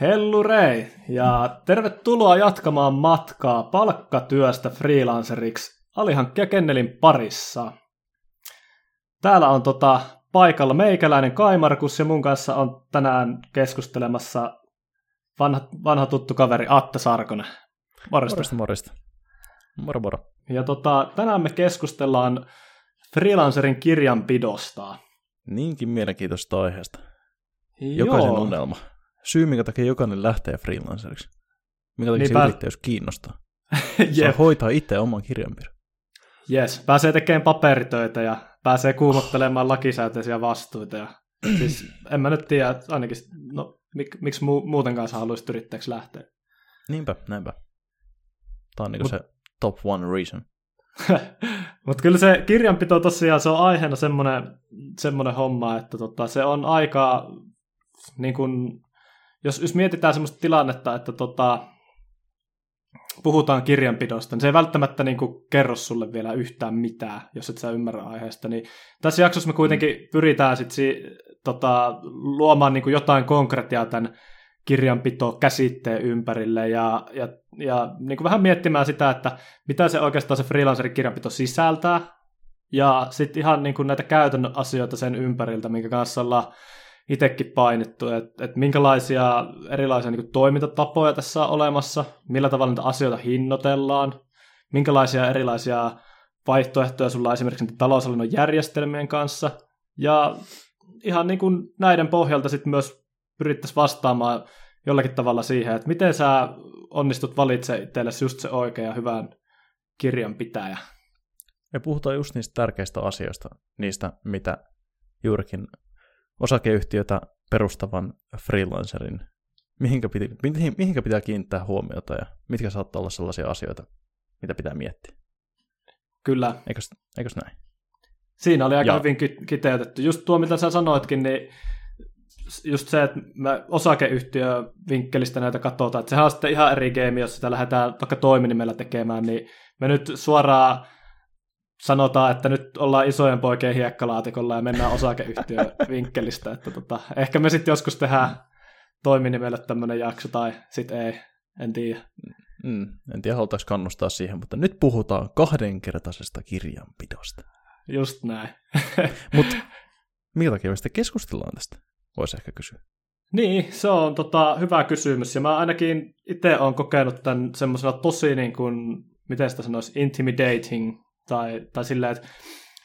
Hellurei ja tervetuloa jatkamaan matkaa palkkatyöstä freelanceriksi alihankkija Kennelin parissa. Täällä on tota, paikalla meikäläinen Kaimarkus ja mun kanssa on tänään keskustelemassa vanha, vanha tuttu kaveri Atte Sarkonen. Morjesta. Morjesta, morjesta. Moro, moro. Ja tota, tänään me keskustellaan freelancerin kirjanpidosta. Niinkin mielenkiintoista aiheesta. Jokaisen Joo. unelma. Syy, minkä takia jokainen lähtee freelanceriksi. Minkä takia niin se pää... yrittäjyys kiinnostaa. Saa hoitaa itse oman kirjanpidon. Yes, pääsee tekemään paperitöitä ja pääsee kuumottelemaan lakisääteisiä vastuita. Ja, siis en mä nyt tiedä, ainakin, no, mik, miksi mu, muutenkaan sä haluaisit yrittäjäksi lähteä. Niinpä, näinpä. Tämä on niinku Mut, se top one reason. Mutta kyllä se kirjanpito tosiaan, se on aiheena semmoinen, semmoinen homma, että tota, se on aika, niin kun, jos, jos mietitään semmoista tilannetta, että tota, puhutaan kirjanpidosta, niin se ei välttämättä niin kuin kerro sulle vielä yhtään mitään, jos et sä ymmärrä aiheesta. Niin tässä jaksossa me kuitenkin pyritään sit si, tota, luomaan niin kuin jotain konkretiaa tämän kirjanpito käsitteen ympärille ja, ja, ja niin kuin vähän miettimään sitä, että mitä se oikeastaan se freelancerin kirjanpito sisältää ja sitten ihan niin kuin näitä käytännön asioita sen ympäriltä, minkä kanssa ollaan itsekin painittu, että, että minkälaisia erilaisia niin kuin, toimintatapoja tässä on olemassa, millä tavalla niitä asioita hinnoitellaan, minkälaisia erilaisia vaihtoehtoja sulla on esimerkiksi taloushallinnon järjestelmien kanssa, ja ihan niin kuin näiden pohjalta sitten myös pyrittäisiin vastaamaan jollakin tavalla siihen, että miten sä onnistut valitsemaan itsellesi just se oikea ja hyvän kirjanpitäjä. Me puhutaan just niistä tärkeistä asioista, niistä mitä juurikin osakeyhtiötä perustavan freelancerin, mihinkä, piti, mihin, mihinkä pitää kiinnittää huomiota ja mitkä saattaa olla sellaisia asioita, mitä pitää miettiä. Kyllä. Eikös, eikös näin? Siinä oli aika ja. hyvin kiteytetty. Just tuo, mitä sä sanoitkin, niin just se, että me osakeyhtiö vinkkelistä näitä katsotaan, että sehän on sitten ihan eri game, jos sitä lähdetään vaikka toiminimellä tekemään, niin me nyt suoraan sanotaan, että nyt ollaan isojen poikien hiekkalaatikolla ja mennään osakeyhtiön vinkkelistä, että tota, ehkä me sitten joskus tehdään toiminimelle tämmöinen jakso tai sitten ei, en tiedä. Mm, en tiedä, halutaanko kannustaa siihen, mutta nyt puhutaan kahdenkertaisesta kirjanpidosta. Just näin. mutta minkä takia me sitten keskustellaan tästä, voisi ehkä kysyä. Niin, se on tota, hyvä kysymys, ja mä ainakin itse olen kokenut tämän semmoisena tosi niin kuin, miten sitä sanoisi, intimidating tai, tai silleen, että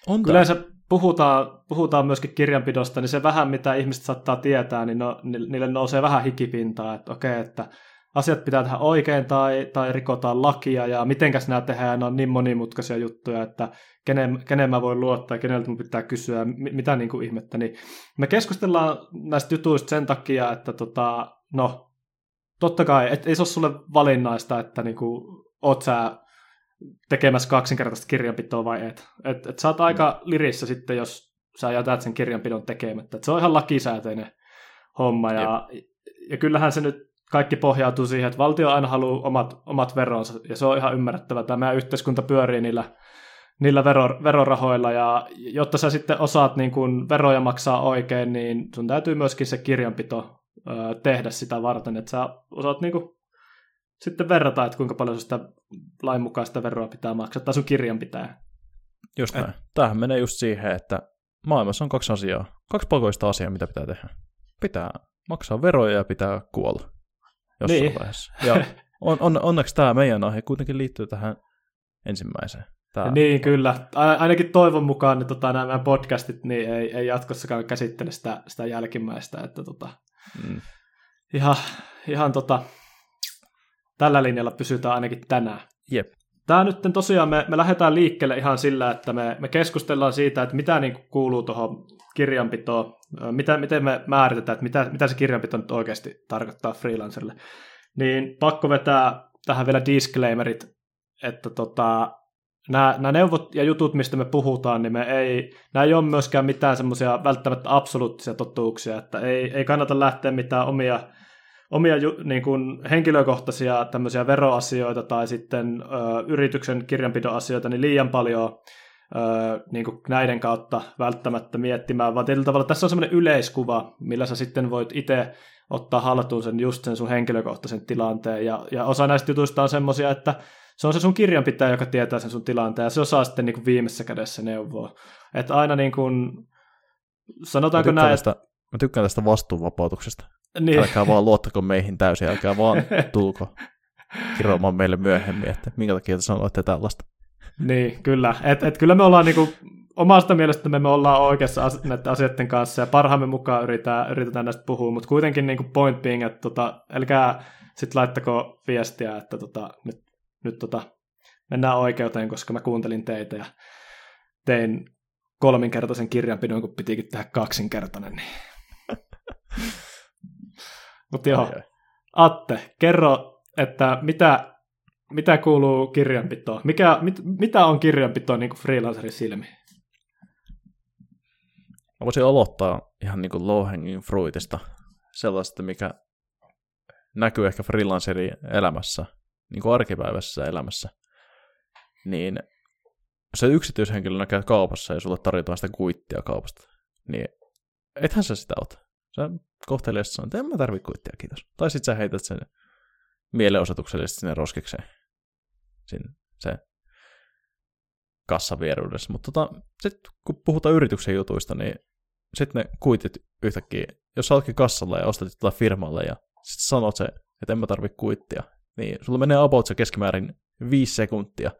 on yleensä puhutaan, puhutaan myöskin kirjanpidosta, niin se vähän, mitä ihmiset saattaa tietää, niin no, niille nousee vähän hikipintaa, että okei, että asiat pitää tehdä oikein tai, tai rikotaan lakia ja mitenkäs nämä tehdään, ne on niin monimutkaisia juttuja, että kenen, kenen mä voin luottaa, keneltä mun pitää kysyä, mitä niin kuin ihmettä. Niin me keskustellaan näistä jutuista sen takia, että tota, no, totta kai, et ei se ole sulle valinnaista, että niin kuin, oot sä tekemässä kaksinkertaista kirjanpitoa vai et. Et, et sä oot aika lirissä sitten, jos sä jätät sen kirjanpidon tekemättä. Et se on ihan lakisääteinen homma ja, ja kyllähän se nyt kaikki pohjautuu siihen, että valtio aina haluaa omat, omat veronsa ja se on ihan ymmärrettävä. Tämä yhteiskunta pyörii niillä, niillä vero, verorahoilla ja jotta sä sitten osaat niin kun veroja maksaa oikein, niin sun täytyy myöskin se kirjanpito ö, tehdä sitä varten, että sä osaat niin kun sitten verrata, että kuinka paljon sitä lainmukaista veroa pitää maksaa, tai sun kirjan pitää. Just näin. Tämähän menee just siihen, että maailmassa on kaksi asiaa, kaksi pakoista asiaa, mitä pitää tehdä. Pitää maksaa veroja ja pitää kuolla jossain niin. vaiheessa. Ja on, on, onneksi tämä meidän aihe kuitenkin liittyy tähän ensimmäiseen. Tämä. Niin, kyllä. Ainakin toivon mukaan niin tota, nämä podcastit niin ei, ei jatkossakaan käsittele sitä, sitä jälkimmäistä. Että, tota, mm. Ihan, ihan tota, tällä linjalla pysytään ainakin tänään. Jep. Tämä nyt tosiaan, me, me lähdetään liikkeelle ihan sillä, että me, me keskustellaan siitä, että mitä niin kuuluu tuohon kirjanpitoon, mitä, miten me määritetään, että mitä, mitä se kirjanpito nyt oikeasti tarkoittaa freelancerille. Niin pakko vetää tähän vielä disclaimerit, että tota, nämä, nämä neuvot ja jutut, mistä me puhutaan, niin me ei, nämä ei ole myöskään mitään semmoisia välttämättä absoluuttisia totuuksia, että ei, ei kannata lähteä mitään omia omia niin kuin henkilökohtaisia tämmöisiä veroasioita tai sitten ö, yrityksen kirjanpidoasioita niin liian paljon ö, niin kuin näiden kautta välttämättä miettimään, vaan tietyllä tavalla tässä on semmoinen yleiskuva, millä sä sitten voit itse ottaa haltuun sen just sen sun henkilökohtaisen tilanteen. Ja, ja osa näistä jutuista on semmoisia, että se on se sun kirjanpitäjä, joka tietää sen sun tilanteen, ja se osaa sitten niin kuin viimeisessä kädessä neuvoa. Että aina niin kuin, sanotaanko näin... Tästä, mä tykkään tästä vastuunvapautuksesta. Niin. Älkää vaan luottako meihin täysin, älkää vaan tulko kirjoamaan meille myöhemmin, että minkä takia te sanoitte tällaista. Niin, kyllä. Et, et kyllä me ollaan niinku, omasta mielestämme me ollaan oikeassa as- näiden asioiden kanssa ja parhaamme mukaan yritetään, yritetään näistä puhua, mutta kuitenkin niinku point being, että tota, älkää sitten laittako viestiä, että tota, nyt, nyt tota, mennään oikeuteen, koska mä kuuntelin teitä ja tein kolminkertaisen kirjanpidon, kun pitikin tehdä kaksinkertainen. Niin. Mutta joo, Atte, kerro, että mitä mitä kuuluu kirjanpitoon? Mikä, mit, mitä on kirjanpito niin kuin freelancerin silmi? Mä voisin aloittaa ihan niin kuin low hanging fruitista, sellaista, mikä näkyy ehkä freelancerin elämässä, niin kuin arkipäiväisessä elämässä. Niin jos se yksityishenkilö näkee kaupassa ja sulle tarjotaan sitä kuittia kaupasta, niin ethän sä sitä ota. Sä kohteliaasti sanoo, että en mä tarvi kuittia, kiitos. Tai sit sä heität sen mielenosoituksellisesti sinne roskikseen. Siinä se kassavieruudessa. Mutta tota, sitten kun puhutaan yrityksen jutuista, niin sitten ne kuitit yhtäkkiä, jos sä oletkin kassalla ja ostat tällä firmalle ja sitten sanot se, että en mä tarvi kuittia, niin sulla menee about se keskimäärin viisi sekuntia.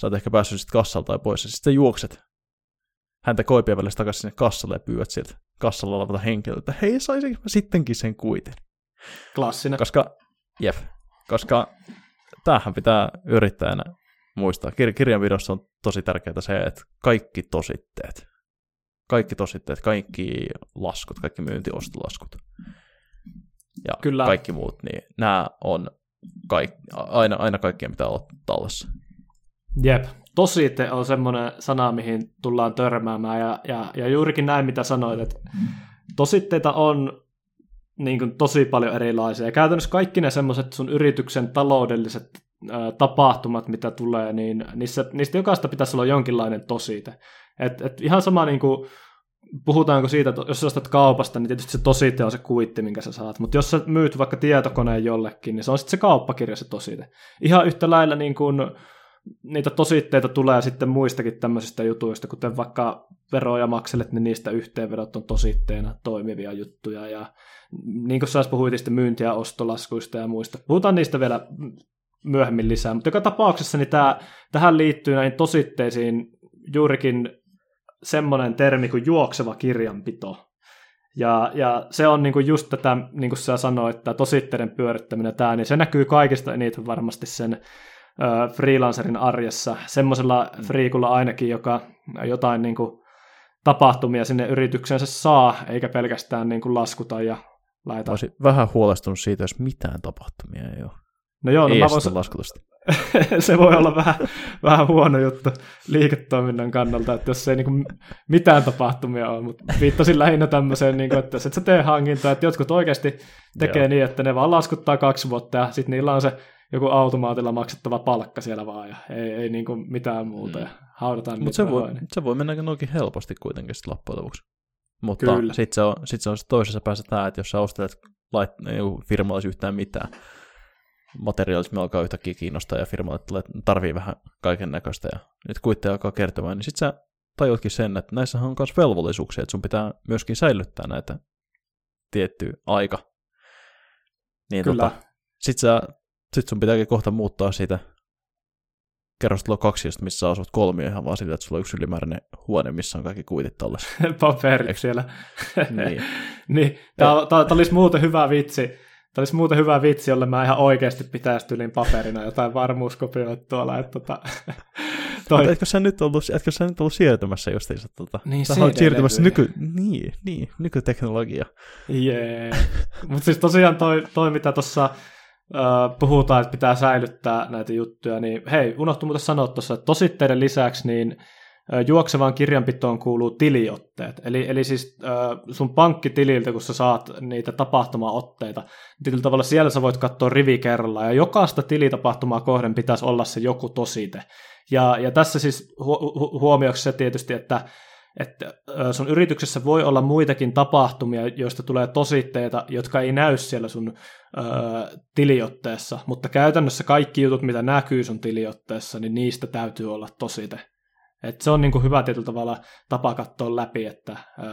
Sä oot ehkä päässyt sitten kassalta tai pois, ja sitten juokset häntä koipien välissä takaisin sinne kassalle ja pyydät sieltä kassalla olevalta henkilöltä, että hei, saisinko mä sittenkin sen kuitin? Klassinen. Koska, jep, koska tämähän pitää yrittäjänä muistaa. Kir- kirjanpidossa on tosi tärkeää se, että kaikki tositteet, kaikki tositteet, kaikki laskut, kaikki myyntiostolaskut ja Kyllä. kaikki muut, niin nämä on kaik- aina, aina kaikkien pitää olla tallessa. Jep, tosite on semmoinen sana, mihin tullaan törmäämään, ja, ja, ja juurikin näin, mitä sanoit, että tositteita on niin kuin tosi paljon erilaisia. Ja käytännössä kaikki ne semmoiset sun yrityksen taloudelliset ää, tapahtumat, mitä tulee, niin niissä, niistä jokaista pitäisi olla jonkinlainen tosite. Et, et ihan sama niin kuin, puhutaanko siitä, että jos sä ostat kaupasta, niin tietysti se tosite on se kuitti, minkä sä saat. Mutta jos sä myyt vaikka tietokoneen jollekin, niin se on sitten se kauppakirja se tosite. Ihan yhtä lailla niin kuin, niitä tositteita tulee sitten muistakin tämmöisistä jutuista, kuten vaikka veroja makselet, niin niistä yhteenvedot on tositteena toimivia juttuja. Ja niin kuin sä puhuit sitten myynti- ja ostolaskuista ja muista. Puhutaan niistä vielä myöhemmin lisää, mutta joka tapauksessa niin tämä, tähän liittyy näihin tositteisiin juurikin semmoinen termi kuin juokseva kirjanpito. Ja, ja se on niinku just tätä, niin kuin sä sanoit, että tositteiden pyörittäminen tämä, niin se näkyy kaikista eniten varmasti sen freelancerin arjessa, semmoisella mm. friikulla ainakin, joka jotain niin kuin, tapahtumia sinne yrityksensä saa, eikä pelkästään niin kuin, laskuta ja laita. Olisin vähän huolestunut siitä, jos mitään tapahtumia ei ole. No joo, no mä voisin... laskutusta. se voi olla vähän, vähän huono juttu liiketoiminnan kannalta, että jos ei niin kuin, mitään tapahtumia ole, mutta viittasin lähinnä tämmöiseen, niin kuin, että jos et sä tee hankintaa, että jotkut oikeasti tekee Joo. niin, että ne vaan laskuttaa kaksi vuotta ja sitten niillä on se joku automaatilla maksettava palkka siellä vaan ja ei, ei niin kuin mitään muuta mm. ja haudataan Mutta se, voi, se voi mennä noinkin helposti kuitenkin sitten loppujen lopuksi. Mutta sitten se, on, sit se on toisessa päässä tämä, että jos sä ostelet lait, firmalle yhtään mitään, materiaalismi alkaa yhtäkkiä kiinnostaa ja firmalle tulee, tarvii vähän kaiken näköistä ja nyt kuitteja alkaa kertomaan, niin sitten sä tajutkin sen, että näissä on myös velvollisuuksia, että sun pitää myöskin säilyttää näitä tietty aika. Niin Kyllä. Tota, sitten sä sitten sun pitääkin kohta muuttaa siitä kerrostalo kaksi, missä asut kolmio ihan vaan sillä, että sulla on yksi ylimääräinen huone, missä on kaikki kuitit tallessa. Paperit siellä. niin. niin. Tämä, tämä, tämä olisi muuten hyvä vitsi. Tämä olisi muuten hyvä vitsi, jolle mä ihan oikeasti pitäisi tylin paperina jotain varmuuskopioita tuolla. Että tota, toi... etkö, sä nyt ollut, etkö sä nyt ollut siirtymässä justiinsa? Tota, niin, siirtymässä nyky, niin, niin, nykyteknologia. Jee. Yeah. Mutta siis tosiaan toi, toi mitä tuossa puhutaan, että pitää säilyttää näitä juttuja, niin hei, unohtu muuten sanoa tuossa, että tositteiden lisäksi niin juoksevaan kirjanpitoon kuuluu tiliotteet. Eli, eli siis sun pankkitililtä, kun sä saat niitä tapahtumaotteita, niin tietyllä tavalla siellä sä voit katsoa rivi kerrallaan, ja jokaista tilitapahtumaa kohden pitäisi olla se joku tosite. Ja, ja tässä siis hu- hu- huomioksi se tietysti, että että sun yrityksessä voi olla muitakin tapahtumia, joista tulee tositteita, jotka ei näy siellä sun ö, tiliotteessa, mutta käytännössä kaikki jutut, mitä näkyy sun tiliotteessa, niin niistä täytyy olla tosite. Et se on niin kuin hyvä tietyllä tavalla tapa katsoa läpi, että ö,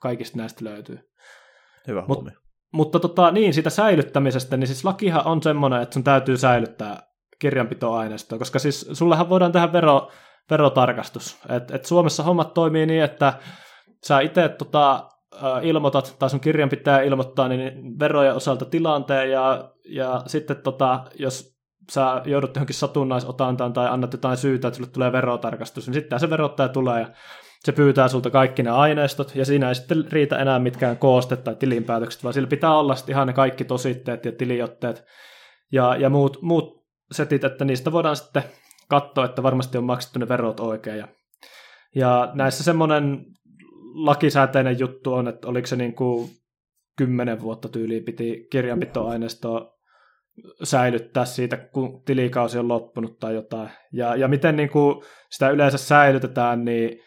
kaikista näistä löytyy. Hyvä Mut, Mutta tota, niin, siitä säilyttämisestä, niin siis lakihan on semmoinen, että sun täytyy säilyttää kirjanpitoaineistoa, koska siis sullehan voidaan tehdä vero, verotarkastus. Et, et Suomessa hommat toimii niin, että sä itse tota, ilmoitat, tai sun kirjanpitäjä ilmoittaa niin verojen osalta tilanteen, ja, ja sitten tota, jos sä joudut johonkin satunnaisotantaan tai annat jotain syytä, että sulle tulee verotarkastus, niin sitten se verottaja tulee ja se pyytää sulta kaikki ne aineistot, ja siinä ei sitten riitä enää mitkään koostet tai tilinpäätökset, vaan sillä pitää olla sitten ihan ne kaikki tositteet ja tiliotteet ja, ja muut, muut setit, että niistä voidaan sitten katsoa, että varmasti on maksettu ne verot oikein. Ja, ja näissä semmoinen lakisääteinen juttu on, että oliko se niin kuin kymmenen vuotta tyyliin piti kirjanpitoaineistoa säilyttää siitä, kun tilikausi on loppunut tai jotain. Ja, ja miten niin kuin sitä yleensä säilytetään, niin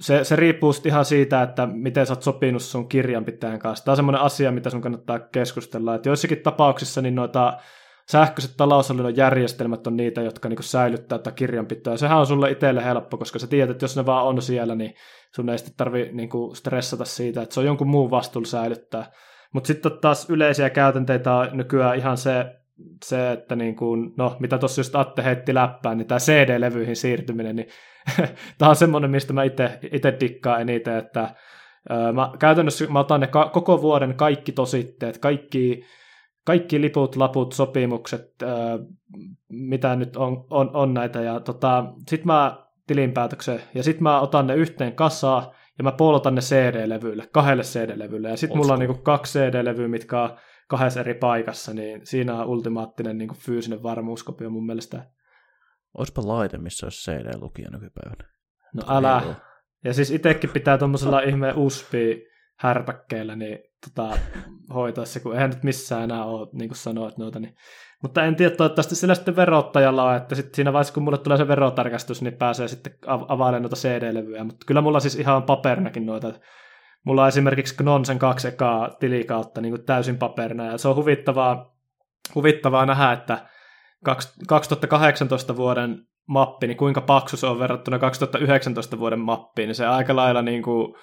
se, se riippuu ihan siitä, että miten sä oot sopinut sun kirjanpitäjän kanssa. Tämä on semmoinen asia, mitä sun kannattaa keskustella. Että joissakin tapauksissa niin noita sähköiset taloushallinnon järjestelmät on niitä, jotka niin säilyttää tätä kirjanpitoa. Ja sehän on sulle itselle helppo, koska sä tiedät, että jos ne vaan on siellä, niin sun ei sitten tarvi niin stressata siitä, että se on jonkun muun vastuulla säilyttää. Mutta sitten taas yleisiä käytänteitä on nykyään ihan se, se että niin kuin, no mitä tuossa just Atte heitti läppään, niin tämä CD-levyihin siirtyminen, niin tämä on semmoinen, mistä mä itse dikkaan eniten, että mä, käytännössä mä otan ne ka- koko vuoden kaikki tositteet, kaikki kaikki liput, laput, sopimukset, mitä nyt on, on, on näitä. Ja tota, sitten mä tilinpäätöksen ja sitten mä otan ne yhteen kasaan ja mä poltan ne CD-levyille, kahdelle CD-levylle. Ja sitten mulla on niinku kaksi CD-levyä, mitkä on kahdessa eri paikassa, niin siinä on ultimaattinen niinku fyysinen varmuuskopio mun mielestä. Olisipa laite, missä olisi CD-lukija nykypäivänä. No älä. Ja siis itsekin pitää tuommoisella ihme USB härpäkkeellä niin tota, hoitaa se, kun eihän nyt missään enää ole, niin kuin sanoit noita. Niin. Mutta en tiedä, toivottavasti sillä sitten verottajalla on, että sitten siinä vaiheessa, kun mulle tulee se verotarkastus, niin pääsee sitten availemaan noita CD-levyjä. Mutta kyllä mulla siis ihan paperinakin noita. Mulla on esimerkiksi Knonsen kaksi ekaa tilikautta niin kuin täysin paperina, ja se on huvittavaa, huvittavaa nähdä, että 2018 vuoden mappi, niin kuinka paksu se on verrattuna 2019 vuoden mappiin, niin se aika lailla niin kuin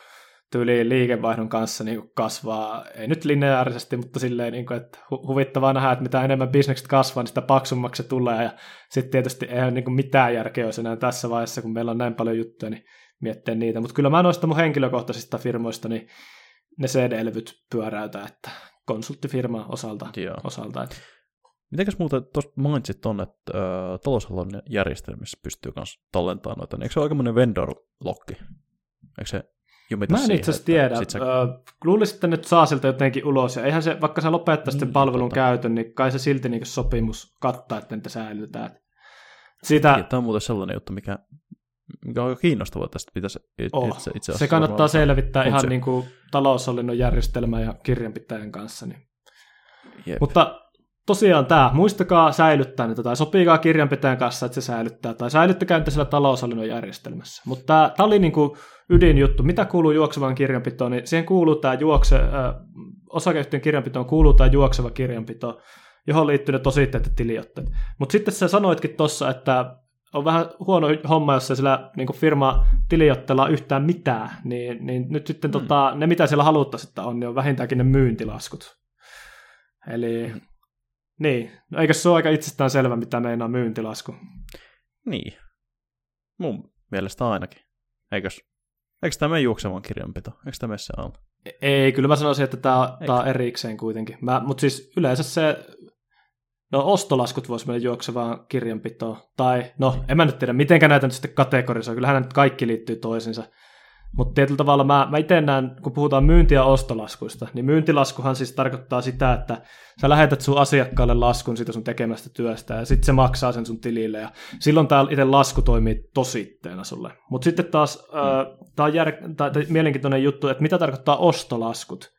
tyyliin liikevaihdon kanssa niin kuin kasvaa, ei nyt lineaarisesti, mutta silleen, niin kuin, että hu- huvittavaa nähdä, että mitä enemmän bisnekset kasvaa, niin sitä paksummaksi se tulee, ja sitten tietysti ei ole niin kuin mitään järkeä olisi enää tässä vaiheessa, kun meillä on näin paljon juttuja, niin miettiä niitä, mutta kyllä mä noista mun henkilökohtaisista firmoista, niin ne CD-levyt pyöräytä, että konsulttifirma osalta. Joo. osalta että... Mitenkäs muuten tuosta mainitsit tuonne, että äh, taloushallinnon järjestelmissä pystyy myös tallentamaan noita, niin eikö se ole aikamoinen vendor-lokki? Eikö se Mä en itse asiassa tiedä. Sä... luulisin, että nyt saa siltä jotenkin ulos. Ja eihän se, vaikka sä lopettaisi niin, palvelun tota. käytön, niin kai se silti niin sopimus kattaa, että niitä säilytetään. Sitä... Tämä on muuten sellainen juttu, mikä, mikä on kiinnostavaa tästä pitäisi oh. itse, itse asiassa. Se kannattaa selvittää ihan se... niin kuin taloushallinnon järjestelmän ja kirjanpitäjän kanssa. Niin. Jep. Mutta tosiaan tämä, muistakaa säilyttää niitä, tai sopiikaa kirjanpitäjän kanssa, että se säilyttää, tai säilyttäkää niitä siellä taloushallinnon järjestelmässä. Mutta tämä oli niin kuin ydinjuttu. Mitä kuuluu juoksevaan kirjanpitoon, niin siihen kuuluu tämä juokse, äh, osakeyhtiön kirjanpitoon kuuluu tämä juokseva kirjanpito, johon liittyy ne tositteet ja tiliotteet. Mutta sitten sä sanoitkin tuossa, että on vähän huono homma, jos sillä niin firma tiliotteella yhtään mitään, niin, niin nyt sitten hmm. tota, ne, mitä siellä haluttaisiin, että on, niin on vähintäänkin ne myyntilaskut. Eli hmm. niin, no eikö se ole aika itsestään selvä, mitä meinaa myyntilasku? Niin, mun mielestä ainakin. Eikös Eikö tämä mene juoksemaan kirjanpito? Eikö tämä se alla? Ei, kyllä mä sanoisin, että tämä, tämä on erikseen kuitenkin. Mutta siis yleensä se, no ostolaskut voisi mennä juoksevaan kirjanpitoon. Tai, no, en mä nyt tiedä, miten näitä nyt sitten kategorisoi. Kyllähän nyt kaikki liittyy toisiinsa. Mutta tietyllä tavalla mä, mä itse näen, kun puhutaan myynti- ja ostolaskuista, niin myyntilaskuhan siis tarkoittaa sitä, että sä lähetät sun asiakkaalle laskun siitä sun tekemästä työstä ja sitten se maksaa sen sun tilille ja silloin tämä itse lasku toimii tositteena sulle. Mutta sitten taas mm. tämä on jär, tää, tää, mielenkiintoinen juttu, että mitä tarkoittaa ostolaskut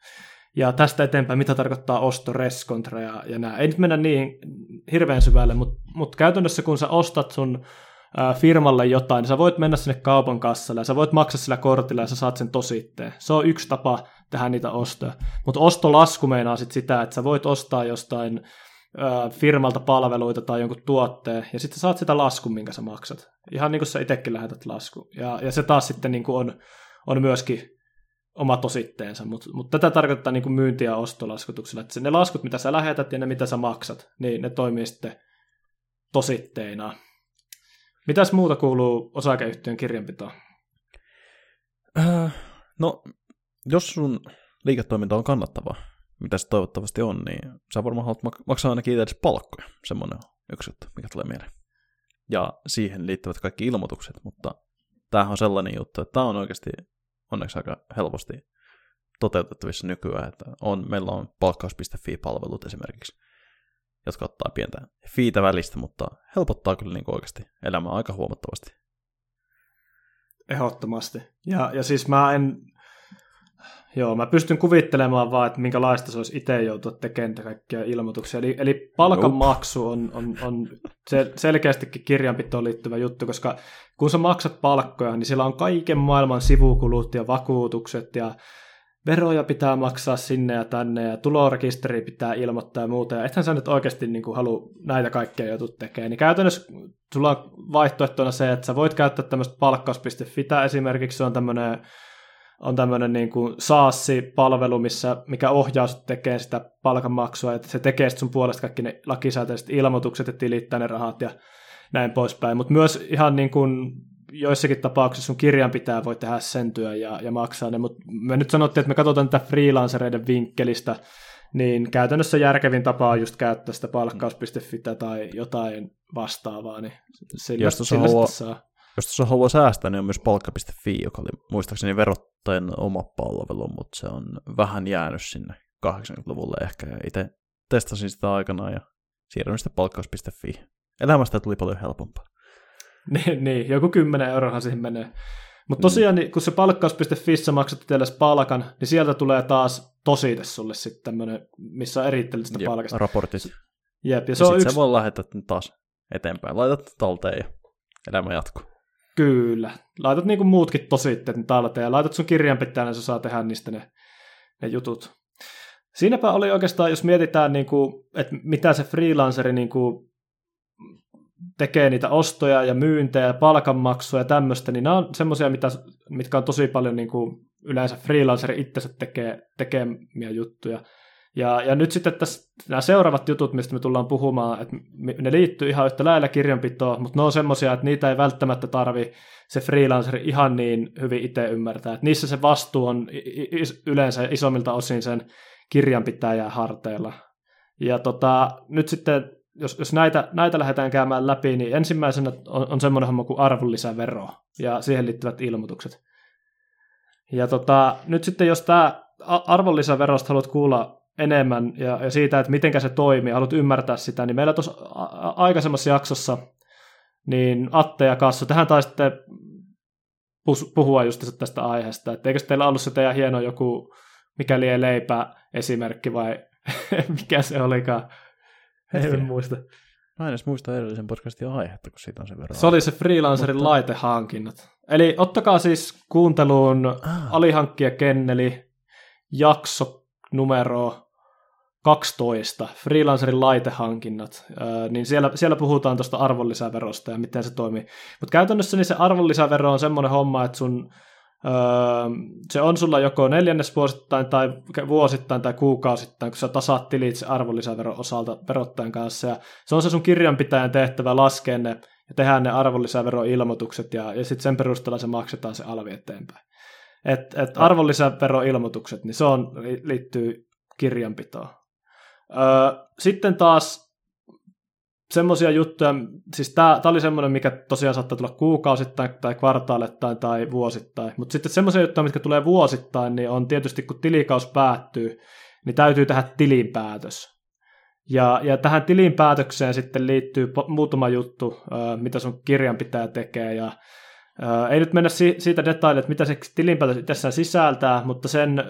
ja tästä eteenpäin, mitä tarkoittaa osto, reskontra ja, ja nämä. Ei nyt mennä niin hirveän syvälle, mutta mut käytännössä kun sä ostat sun firmalle jotain, niin sä voit mennä sinne kaupan kassalle ja sä voit maksaa sillä kortilla ja sä saat sen tositteen. Se on yksi tapa tehdä niitä ostoja. Mutta ostolasku meinaa sit sitä, että sä voit ostaa jostain firmalta palveluita tai jonkun tuotteen, ja sitten saat sitä laskun, minkä sä maksat. Ihan niin kuin sä itsekin lähetät lasku. Ja, ja se taas sitten niin kuin on, on myöskin oma tositteensa, mutta mut tätä tarkoittaa niin kuin myynti- ja ostolaskutuksella, että ne laskut, mitä sä lähetät ja ne, mitä sä maksat, niin ne toimii sitten tositteina. Mitäs muuta kuuluu osakeyhtiön kirjanpitoon? Äh, no, jos sun liiketoiminta on kannattavaa, mitä se toivottavasti on, niin sä varmaan haluat maksaa ainakin itse palkkoja. Semmoinen yksi juttu, mikä tulee mieleen. Ja siihen liittyvät kaikki ilmoitukset, mutta tämähän on sellainen juttu, että tämä on oikeasti onneksi aika helposti toteutettavissa nykyään, että on, meillä on palkkaus.fi-palvelut esimerkiksi, jotka ottaa pientä fiitä välistä, mutta helpottaa kyllä niin oikeasti elämää aika huomattavasti. Ehdottomasti. Ja, ja siis mä en, joo, mä pystyn kuvittelemaan vaan, että minkälaista se olisi itse joutua tekemään kaikkia ilmoituksia. Eli, eli palkanmaksu on, on, on se selkeästikin kirjanpitoon liittyvä juttu, koska kun sä maksat palkkoja, niin siellä on kaiken maailman sivukulut ja vakuutukset ja veroja pitää maksaa sinne ja tänne ja tulorekisteri pitää ilmoittaa ja muuta. Ja ethän sä nyt oikeasti niin kuin halua näitä kaikkia jutut tekemään. Niin käytännössä sulla on vaihtoehtona se, että sä voit käyttää tämmöistä palkkaus.fi esimerkiksi. Se on tämmöinen on tämmöinen niin kuin SaaS-palvelu, missä, mikä ohjaa tekee sitä palkanmaksua, että se tekee sun puolesta kaikki ne lakisääteiset ilmoitukset ja tilittää ne rahat ja näin poispäin. Mutta myös ihan niin kuin joissakin tapauksissa sun kirjanpitäjä voi tehdä sen työn ja, ja maksaa ne, mutta me nyt sanottiin, että me katsotaan tätä freelancereiden vinkkelistä, niin käytännössä järkevin tapa on just käyttää sitä palkkaus.fi tai jotain vastaavaa, niin sillä, jos sillä haluaa, saa. Jos tuossa haluaa säästää, niin on myös palkka.fi, joka oli muistaakseni verottajan oma palvelu, mutta se on vähän jäänyt sinne 80-luvulle ehkä, ja itse testasin sitä aikanaan ja siirryin sitten palkkaus.fi. Elämästä tuli paljon helpompaa. niin, niin, joku 10 euroa siihen menee. Mutta tosiaan, niin, kun se palkkaus.fi maksat itsellesi palkan, niin sieltä tulee taas tosite sulle sitten tämmöinen, missä on erittelyt sitä palkasta. raportit. Jep, ja, ja se on yksi... voi lähettää taas eteenpäin. Laitat talteen ja elämä jatkuu. Kyllä. Laitat niin kuin muutkin tositteet talteen ja laitat sun kirjanpitäjänä, niin saa tehdä niistä ne, ne jutut. Siinäpä oli oikeastaan, jos mietitään, niin kuin, että mitä se freelanceri niin kuin tekee niitä ostoja ja myyntejä ja palkanmaksua ja tämmöistä, niin nämä on semmoisia, mitkä on tosi paljon niin kuin yleensä freelanceri itsensä tekee, tekemiä juttuja. Ja, ja nyt sitten tässä, nämä seuraavat jutut, mistä me tullaan puhumaan, että ne liittyy ihan yhtä lailla kirjanpitoon, mutta ne on semmoisia, että niitä ei välttämättä tarvi se freelanceri ihan niin hyvin itse ymmärtää. Että niissä se vastuu on yleensä isommilta osin sen kirjanpitäjän harteilla. Ja tota, nyt sitten jos, jos näitä, näitä lähdetään käymään läpi, niin ensimmäisenä on, on semmoinen homma kuin arvonlisävero ja siihen liittyvät ilmoitukset. Ja tota, nyt sitten jos tämä arvonlisäverosta haluat kuulla enemmän ja, ja siitä, että miten se toimii, haluat ymmärtää sitä, niin meillä tuossa aikaisemmassa jaksossa niin Atte ja Kassu, tähän taisitte puhua just tästä aiheesta, että eikö teillä ollut se teidän hieno joku mikäli ei leipä esimerkki vai mikä se olikaan? En muista. Mä en edes muista edellisen podcastin aihetta, kun siitä on sen verran. Se oli se freelancerin Mutta... laitehankinnat. Eli ottakaa siis kuunteluun ah. alihankkija kenneli jakso numero 12, freelancerin laitehankinnat, äh, niin siellä, siellä puhutaan tuosta arvonlisäverosta ja miten se toimii. Mutta käytännössä niin se arvonlisävero on semmoinen homma, että sun se on sulla joko neljännesvuosittain tai vuosittain tai kuukausittain, kun sä tasaat tilit se arvonlisäveron osalta verottajan kanssa. Ja se on se sun kirjanpitäjän tehtävä laskea ne ja tehdä ne arvonlisäveroilmoitukset ja, ja sitten sen perusteella se maksetaan se alvi eteenpäin. Et, et arvonlisäveroilmoitukset, niin se on, liittyy kirjanpitoon. Öö, sitten taas semmoisia juttuja, siis tämä oli semmoinen, mikä tosiaan saattaa tulla kuukausittain tai kvartaalittain tai vuosittain, mutta sitten semmoisia juttuja, mitkä tulee vuosittain, niin on tietysti kun tilikaus päättyy, niin täytyy tehdä tilinpäätös. Ja, ja tähän tilinpäätökseen sitten liittyy muutama juttu, mitä sun kirjanpitäjä tekee, ja ei nyt mennä siitä detaille, että mitä se tilinpäätös itsessään sisältää, mutta sen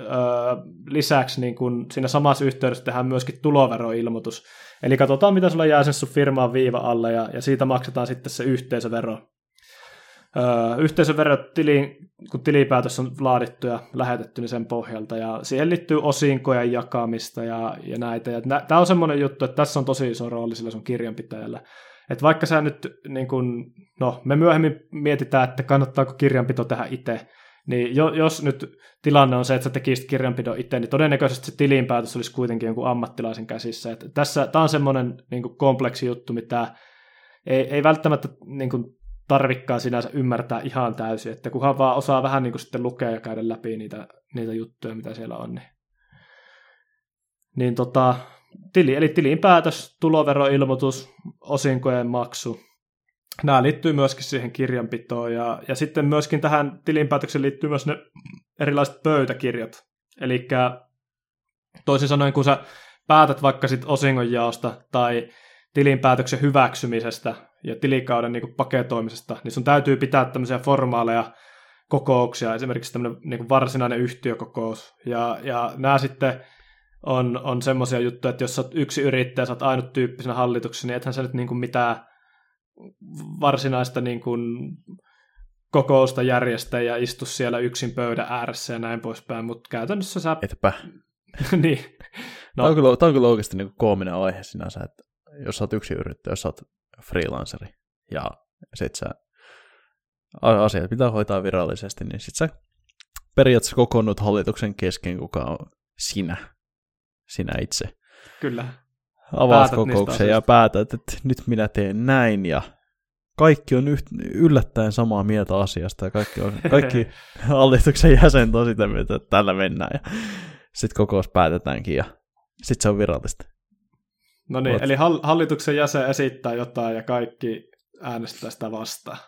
lisäksi niin kun siinä samassa yhteydessä tehdään myöskin tuloveroilmoitus. Eli katsotaan, mitä sulla jää sen sun firmaan viiva alle, ja, ja siitä maksetaan sitten se yhteisövero öö, yhteisöverot tiliin, kun tilipäätös on laadittu ja lähetetty, niin sen pohjalta. Ja siihen liittyy osinkojen jakamista ja, ja näitä. Ja tämä on semmoinen juttu, että tässä on tosi iso rooli sillä sun kirjanpitäjällä. Että vaikka sä nyt, niin kun, no me myöhemmin mietitään, että kannattaako kirjanpito tehdä itse, niin jo, jos nyt tilanne on se, että sä tekisit kirjanpidon itse, niin todennäköisesti se tilinpäätös olisi kuitenkin jonkun ammattilaisen käsissä. Että tässä, tämä on semmoinen niin kompleksi juttu, mitä ei, ei välttämättä niin kuin, tarvikkaan sinänsä ymmärtää ihan täysin, että kunhan vaan osaa vähän niin kuin sitten lukea ja käydä läpi niitä, niitä juttuja, mitä siellä on. Niin, niin tota, tili, eli tilin päätös, tuloveroilmoitus, osinkojen maksu, nämä liittyy myöskin siihen kirjanpitoon ja, ja sitten myöskin tähän tilinpäätökseen liittyy myös ne erilaiset pöytäkirjat. Eli toisin sanoen, kun sä päätät vaikka sit osingonjaosta tai tilinpäätöksen hyväksymisestä ja tilikauden niin paketoimisesta, niin sun täytyy pitää tämmöisiä formaaleja kokouksia, esimerkiksi tämmöinen niin varsinainen yhtiökokous. Ja, ja nämä sitten on, on semmoisia juttuja, että jos sä oot yksi yrittäjä, sä oot ainut tyyppisenä hallituksessa, niin ethän sä nyt niin kuin mitään varsinaista niin kuin kokousta järjestä ja istu siellä yksin pöydän ääressä ja näin poispäin, mutta käytännössä sä... Etpä. niin. No. Tämä, on kyllä, tämä on kyllä oikeasti niin koominen aihe sinänsä, että jos sä oot yksi yrittäjä, jos sä oot freelanceri ja sit sä asiat pitää hoitaa virallisesti, niin sit sä periaatteessa kokoonnut hallituksen kesken, kuka on sinä, sinä itse. Kyllä. Avaat kokouksen ja päätät, että nyt minä teen näin ja kaikki on yht, yllättäen samaa mieltä asiasta ja kaikki, on, kaikki hallituksen jäsenet on sitä mieltä, että tällä mennään ja sitten kokous päätetäänkin ja sitten se on virallista. No niin, Oot... eli hallituksen jäsen esittää jotain ja kaikki äänestää sitä vastaan.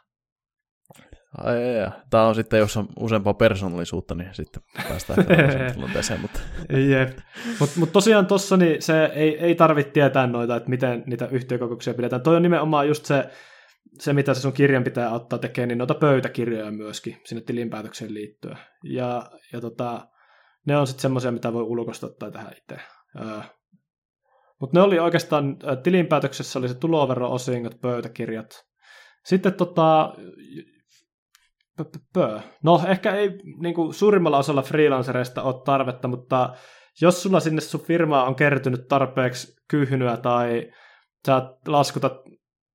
Ai, ai, ai. Tämä on sitten, jos on useampaa persoonallisuutta, niin sitten päästään tilanteeseen. Mutta Jep. Mutta mut tosiaan tuossa niin se ei, ei tarvitse tietää noita, että miten niitä yhtiökokouksia pidetään. Toi on nimenomaan just se, se mitä se sun kirjan pitää ottaa tekemään, niin noita pöytäkirjoja myöskin sinne tilinpäätökseen liittyen. Ja, ja tota, ne on sitten semmoisia, mitä voi ulkoista tai tehdä itse. Mutta ne oli oikeastaan, tilinpäätöksessä oli se tulovero-osingot, pöytäkirjat. Sitten tota, No ehkä ei niin kuin suurimmalla osalla freelancereista ole tarvetta, mutta jos sulla sinne sun firmaa on kertynyt tarpeeksi kyhnyä tai sä laskutat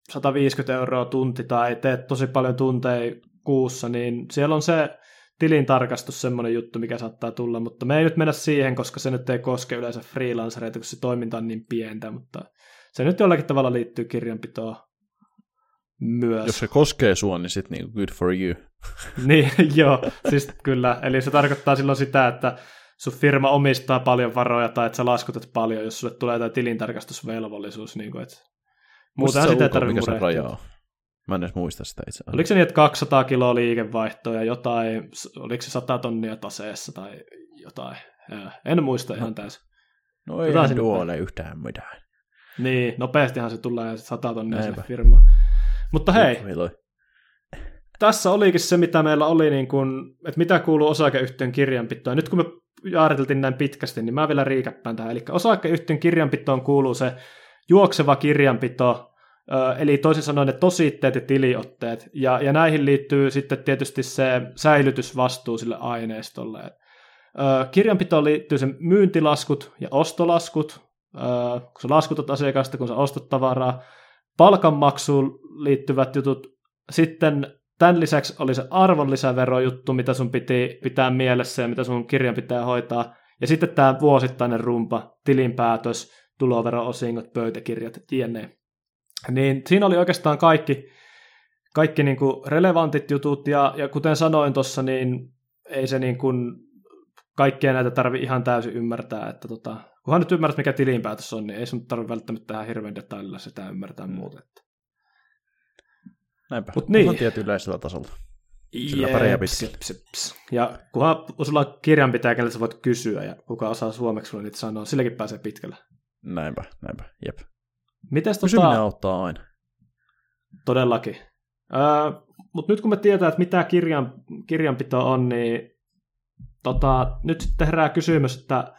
150 euroa tunti tai teet tosi paljon tunteja kuussa, niin siellä on se tilintarkastus semmoinen juttu, mikä saattaa tulla, mutta me ei nyt mennä siihen, koska se nyt ei koske yleensä freelancereita, kun se toiminta on niin pientä, mutta se nyt jollakin tavalla liittyy kirjanpitoon myös. Jos se koskee sua, niin sitten niin good for you. niin, joo, siis kyllä. Eli se tarkoittaa silloin sitä, että sun firma omistaa paljon varoja tai että sä laskutat paljon, jos sulle tulee jotain tilintarkastusvelvollisuus. Niin kuin, että Muutenhan sitä ei tarvitse mikä se Mä en edes muista sitä itse Oliko se niin, että 200 kiloa liikevaihtoa ja jotain, oliko se 100 tonnia taseessa tai jotain? En muista ihan täysin. No ei se ole yhtään mitään. Niin, nopeastihan se tulee 100 tonnia sinne firmaan. Mutta hei, tässä olikin se, mitä meillä oli, niin kun, että mitä kuuluu osakeyhtiön kirjanpitoon. Nyt kun me jaariteltiin näin pitkästi, niin mä vielä riikäppään tähän. Eli osakeyhtiön kirjanpitoon kuuluu se juokseva kirjanpito, eli toisin sanoen ne tositteet ja tiliotteet, ja, ja näihin liittyy sitten tietysti se säilytysvastuu sille aineistolle. Kirjanpitoon liittyy se myyntilaskut ja ostolaskut, kun sä laskutat asiakasta, kun sä ostat tavaraa, palkanmaksuun liittyvät jutut, sitten tämän lisäksi oli se arvonlisäverojuttu, mitä sun piti pitää mielessä ja mitä sun kirjan pitää hoitaa, ja sitten tämä vuosittainen rumpa, tilinpäätös, tulovero-osingot, pöytäkirjat, jne. Niin siinä oli oikeastaan kaikki, kaikki niin kuin relevantit jutut, ja, ja kuten sanoin tuossa, niin ei se niin kaikkia näitä tarvi ihan täysin ymmärtää, että tota, kunhan nyt ymmärrät, mikä tilinpäätös on, niin ei sun tarvitse välttämättä tähän hirveän detaililla sitä ymmärtää mm. muuta. Että. Näinpä, Mut niin. on tietyn yleisellä tasolla. Sillä pärjää Ja kunhan sulla on kirjanpitäjä, kenelle sä voit kysyä, ja kuka osaa suomeksi sulle niitä sanoa, silläkin pääsee pitkälle. Näinpä, näinpä, jep. Mites Kysyminen tota... auttaa aina. Todellakin. Öö, Mutta nyt kun me tietää, että mitä kirjan, kirjanpito on, niin tota, nyt sitten herää kysymys, että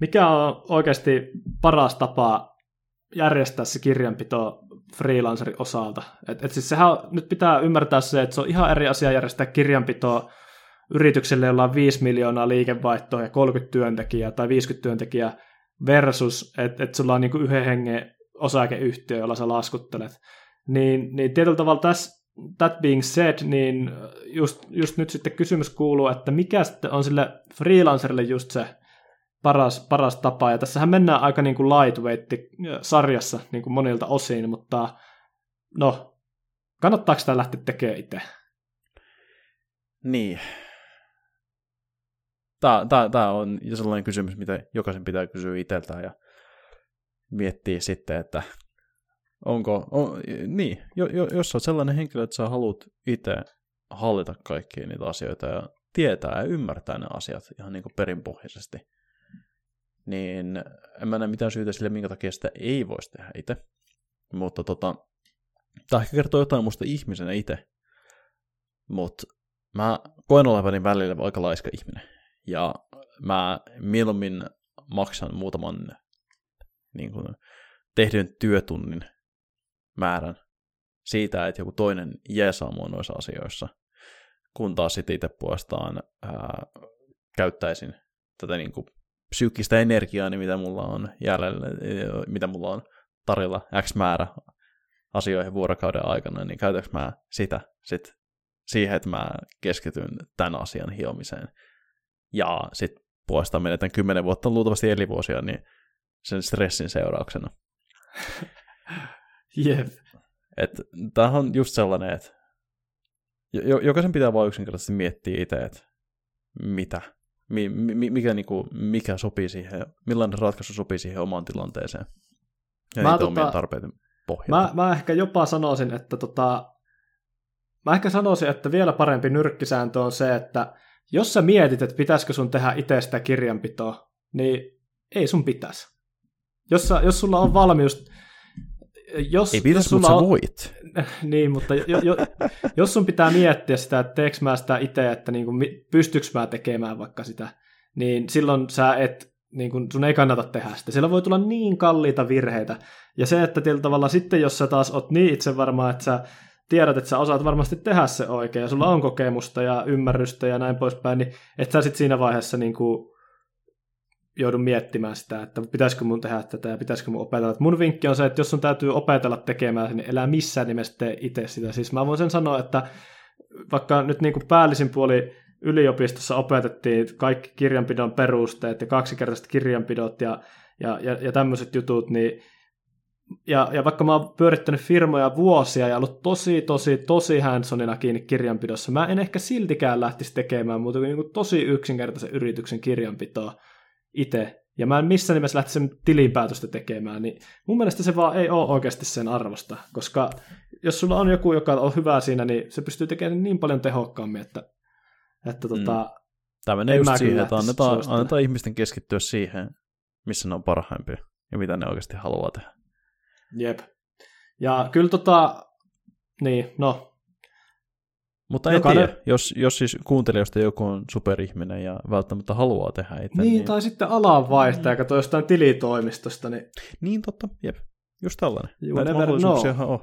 mikä on oikeasti paras tapa järjestää se kirjanpito freelancerin osalta. Et, et siis sehän nyt pitää ymmärtää se, että se on ihan eri asia järjestää kirjanpitoa yritykselle, jolla on 5 miljoonaa liikevaihtoa ja 30 työntekijää tai 50 työntekijää versus, että et sulla on niinku yhden hengen osakeyhtiö, jolla sä laskuttelet. Niin, niin tietyllä tavalla tässä, that being said, niin just, just nyt sitten kysymys kuuluu, että mikä sitten on sille freelancerille just se paras, paras tapa. Ja tässähän mennään aika niin kuin lightweight-sarjassa niin kuin monilta osin, mutta no, kannattaako sitä lähteä tekemään itse? Niin. Tämä, tämä, tämä on sellainen kysymys, mitä jokaisen pitää kysyä itseltään ja miettiä sitten, että onko, on, niin, jo, jo, jos olet sellainen henkilö, että sä haluat itse hallita kaikkia niitä asioita ja tietää ja ymmärtää ne asiat ihan niin kuin perinpohjaisesti, niin en mä näe mitään syytä sille, minkä takia sitä ei voisi tehdä itse. Mutta tota, tämä ehkä kertoo jotain musta ihmisenä itse. Mutta mä koen olevani välillä aika laiska ihminen. Ja mä mieluummin maksan muutaman niin kuin, tehdyn työtunnin määrän siitä, että joku toinen jeesaa mua noissa asioissa, kun taas sitten itse puolestaan ää, käyttäisin tätä niin kuin, psyykkistä energiaa, niin mitä mulla on jäljellä, mitä mulla on tarjolla X määrä asioihin vuorokauden aikana, niin käytänkö mä sitä sit siihen, että mä keskityn tämän asian hiomiseen. Ja sitten puolestaan menetän kymmenen vuotta luultavasti elivuosia, niin sen stressin seurauksena. Jep. Että tämähän on just sellainen, että jokaisen pitää vaan yksinkertaisesti miettiä itse, että mitä, mi, mi, mikä, niinku, mikä sopii siihen, millainen ratkaisu sopii siihen omaan tilanteeseen. Ja mä, tota, omien tarpeiden pohjalta. Mä, mä ehkä jopa sanoisin, että tota, mä ehkä sanoisin, että vielä parempi nyrkkisääntö on se, että jos sä mietit, että pitäisikö sun tehdä itse sitä kirjanpitoa, niin ei sun pitäisi. Jos, sä, jos sulla on valmius... Jos, ei pitäisi, mutta on, voit. Niin, mutta jo, jo, jos sun pitää miettiä sitä, että teekö mä sitä itse, että niin kuin, pystyykö mä tekemään vaikka sitä, niin silloin sä et, niin kuin, sun ei kannata tehdä sitä. Siellä voi tulla niin kalliita virheitä. Ja se, että tietyllä tavalla sitten, jos sä taas oot niin itse varma, että sä tiedät, että sä osaat varmasti tehdä se oikein, ja sulla on kokemusta ja ymmärrystä ja näin poispäin, niin et sä sitten siinä vaiheessa niin kuin joudun miettimään sitä, että pitäisikö mun tehdä tätä ja pitäisikö mun opetella. mun vinkki on se, että jos sun täytyy opetella tekemään, niin elää missään nimessä tee itse sitä. Siis mä voin sen sanoa, että vaikka nyt niin kuin päällisin puoli yliopistossa opetettiin kaikki kirjanpidon perusteet ja kaksikertaiset kirjanpidot ja, ja, ja, ja tämmöiset jutut, niin ja, ja vaikka mä oon pyörittänyt firmoja vuosia ja ollut tosi, tosi, tosi handsonina kiinni kirjanpidossa, mä en ehkä siltikään lähtisi tekemään muuta kuin, niin kuin tosi yksinkertaisen yrityksen kirjanpitoa itse. Ja mä en missään nimessä lähtisi sen tilinpäätöstä tekemään, niin mun mielestä se vaan ei ole oikeasti sen arvosta, koska jos sulla on joku, joka on hyvä siinä, niin se pystyy tekemään niin paljon tehokkaammin, että, että tota, mm. Tämä menee just siihen, että annetaan, annetaan ihmisten keskittyä siihen, missä ne on parhaimpia ja mitä ne oikeasti haluaa tehdä. Jep. Ja kyllä tota, niin, no. Mutta en Jokainen... tiedä, jos, jos siis kuuntelijoista joku on superihminen ja välttämättä haluaa tehdä itse. Niin, niin... tai sitten alanvaihtaja, kato jostain tilitoimistosta. Niin, niin totta, jep. Just tällainen. You never know. on.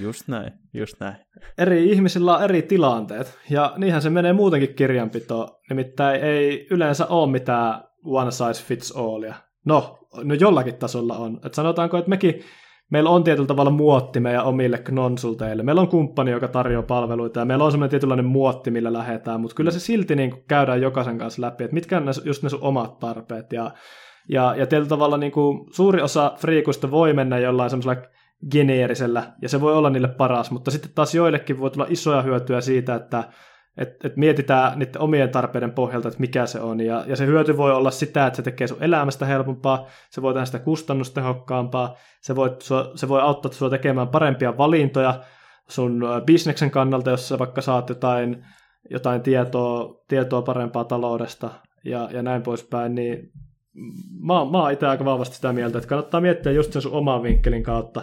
Just näin, just näin. Eri ihmisillä on eri tilanteet, ja niinhän se menee muutenkin kirjanpitoon. Nimittäin ei yleensä ole mitään one size fits allia. No, no jollakin tasolla on. Et sanotaanko, että mekin meillä on tietyllä tavalla muotti meidän omille konsulteille. Meillä on kumppani, joka tarjoaa palveluita, ja meillä on semmoinen tietynlainen muotti, millä lähdetään, mutta kyllä se silti niin kuin käydään jokaisen kanssa läpi, että mitkä on ne, just ne sun omat tarpeet. Ja, ja, ja tietyllä tavalla niin kuin suuri osa friikuista voi mennä jollain semmoisella geneerisellä, ja se voi olla niille paras, mutta sitten taas joillekin voi tulla isoja hyötyä siitä, että että et mietitään niiden omien tarpeiden pohjalta, että mikä se on. Ja, ja se hyöty voi olla sitä, että se tekee sun elämästä helpompaa, se voi tehdä sitä kustannustehokkaampaa, se voi, se voi auttaa sinua tekemään parempia valintoja sun bisneksen kannalta, jos sä vaikka saat jotain, jotain tietoa, tietoa parempaa taloudesta ja, ja näin poispäin, niin mä, mä oon itse aika vahvasti sitä mieltä, että kannattaa miettiä just sen sun oman vinkkelin kautta,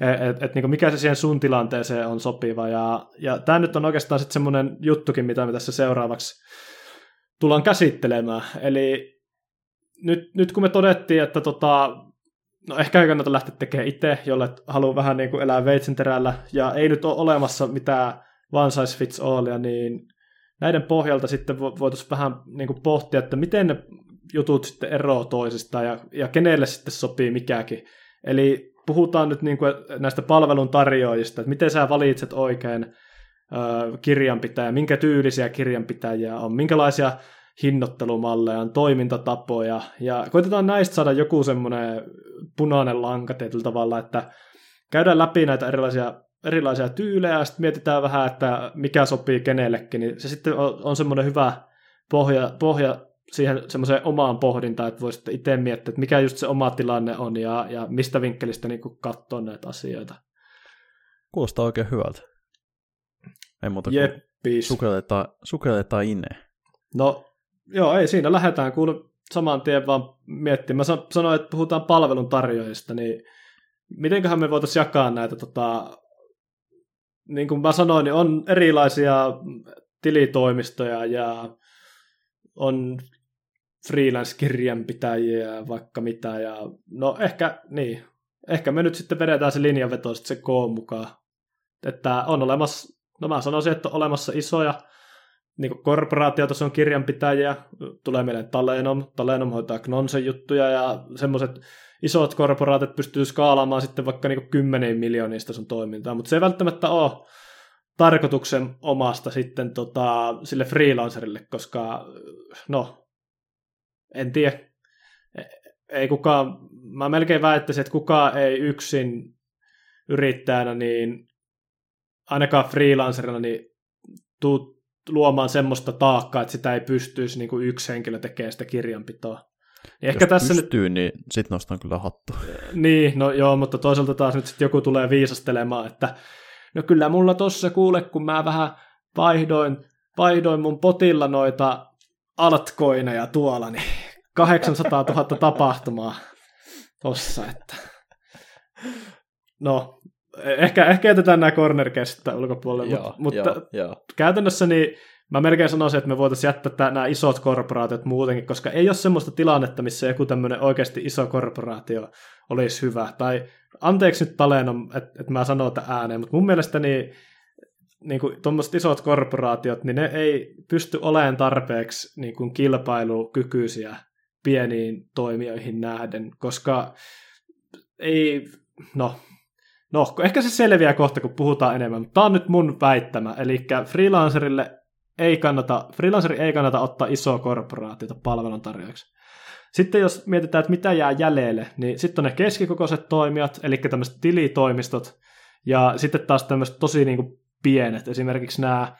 että et, niin mikä se siihen sun tilanteeseen on sopiva. Ja, ja tämä nyt on oikeastaan sitten semmoinen juttukin, mitä me tässä seuraavaksi tullaan käsittelemään. Eli nyt, nyt kun me todettiin, että tota, no ehkä ei kannata lähteä tekemään itse, jolle haluaa vähän niin elää veitsenterällä, ja ei nyt ole olemassa mitään one size fits allia, niin näiden pohjalta sitten voitaisiin vähän niin kuin pohtia, että miten ne jutut sitten eroavat toisistaan ja, ja kenelle sitten sopii mikäkin. Eli puhutaan nyt niin kuin näistä palvelun tarjoajista, että miten sä valitset oikein kirjanpitäjä, minkä tyylisiä kirjanpitäjiä on, minkälaisia hinnoittelumalleja on, toimintatapoja, ja koitetaan näistä saada joku semmoinen punainen lanka tietyllä tavalla, että käydään läpi näitä erilaisia, erilaisia tyylejä, ja sitten mietitään vähän, että mikä sopii kenellekin, niin se sitten on semmoinen hyvä pohja, pohja siihen semmoiseen omaan pohdintaan, että voisi itse miettiä, että mikä just se oma tilanne on ja, ja mistä vinkkelistä niin katsoa näitä asioita. Kuulostaa oikein hyvältä. Ei muuta kuin sukelletaan, sukelletaan inne. No joo, ei siinä lähdetään kuule saman tien vaan miettimään. Mä sanoin, että puhutaan palvelun tarjoajista, niin mitenköhän me voitaisiin jakaa näitä, tota, niin kuin mä sanoin, niin on erilaisia tilitoimistoja ja on freelance-kirjanpitäjiä ja vaikka mitä. Ja, no ehkä, niin, ehkä me nyt sitten vedetään se linjanveto sitten se koon mukaan. Että on olemassa, no mä sanoisin, että on olemassa isoja niin korporaatioita, se on kirjanpitäjiä, tulee meille Talenom, Talenom hoitaa Knonsen juttuja ja semmoiset isot korporaatit pystyy skaalaamaan sitten vaikka niin kymmenen miljoonista sun toimintaa, mutta se ei välttämättä ole tarkoituksen omasta sitten tota, sille freelancerille, koska no, en tiedä, ei kukaan, mä melkein väittäisin, että kukaan ei yksin yrittäjänä, niin ainakaan freelancerina, niin tuu luomaan semmoista taakkaa, että sitä ei pystyisi niin kuin yksi henkilö tekemään sitä kirjanpitoa. Niin ehkä Jos tässä pystyy, nyt... niin sit nostan kyllä hattu. Niin, no joo, mutta toisaalta taas nyt sitten joku tulee viisastelemaan, että no kyllä mulla tossa kuule, kun mä vähän vaihdoin, vaihdoin mun potilla noita altcoineja tuolla, niin 800 000 tapahtumaa tossa, että no, ehkä, ehkä jätetään nämä corner ulkopuolelle, joo, mutta, joo, mutta joo. käytännössä niin mä melkein sanoisin, että me voitaisiin jättää nämä isot korporaatiot muutenkin, koska ei ole semmoista tilannetta, missä joku tämmöinen oikeasti iso korporaatio olisi hyvä. Tai anteeksi nyt Talenom, että, että mä sanon tätä ääneen, mutta mun mielestä niin, niin kuin tuommoiset isot korporaatiot, niin ne ei pysty olemaan tarpeeksi niin kuin kilpailukykyisiä pieniin toimijoihin nähden, koska ei, no, no, ehkä se selviää kohta, kun puhutaan enemmän, mutta tämä on nyt mun väittämä, eli freelancerille ei kannata, freelanceri ei kannata ottaa isoa korporaatiota palveluntarjoajaksi. Sitten jos mietitään, että mitä jää jäljelle, niin sitten on ne keskikokoiset toimijat, eli tämmöiset tilitoimistot, ja sitten taas tämmöiset tosi niin kuin pienet, esimerkiksi nämä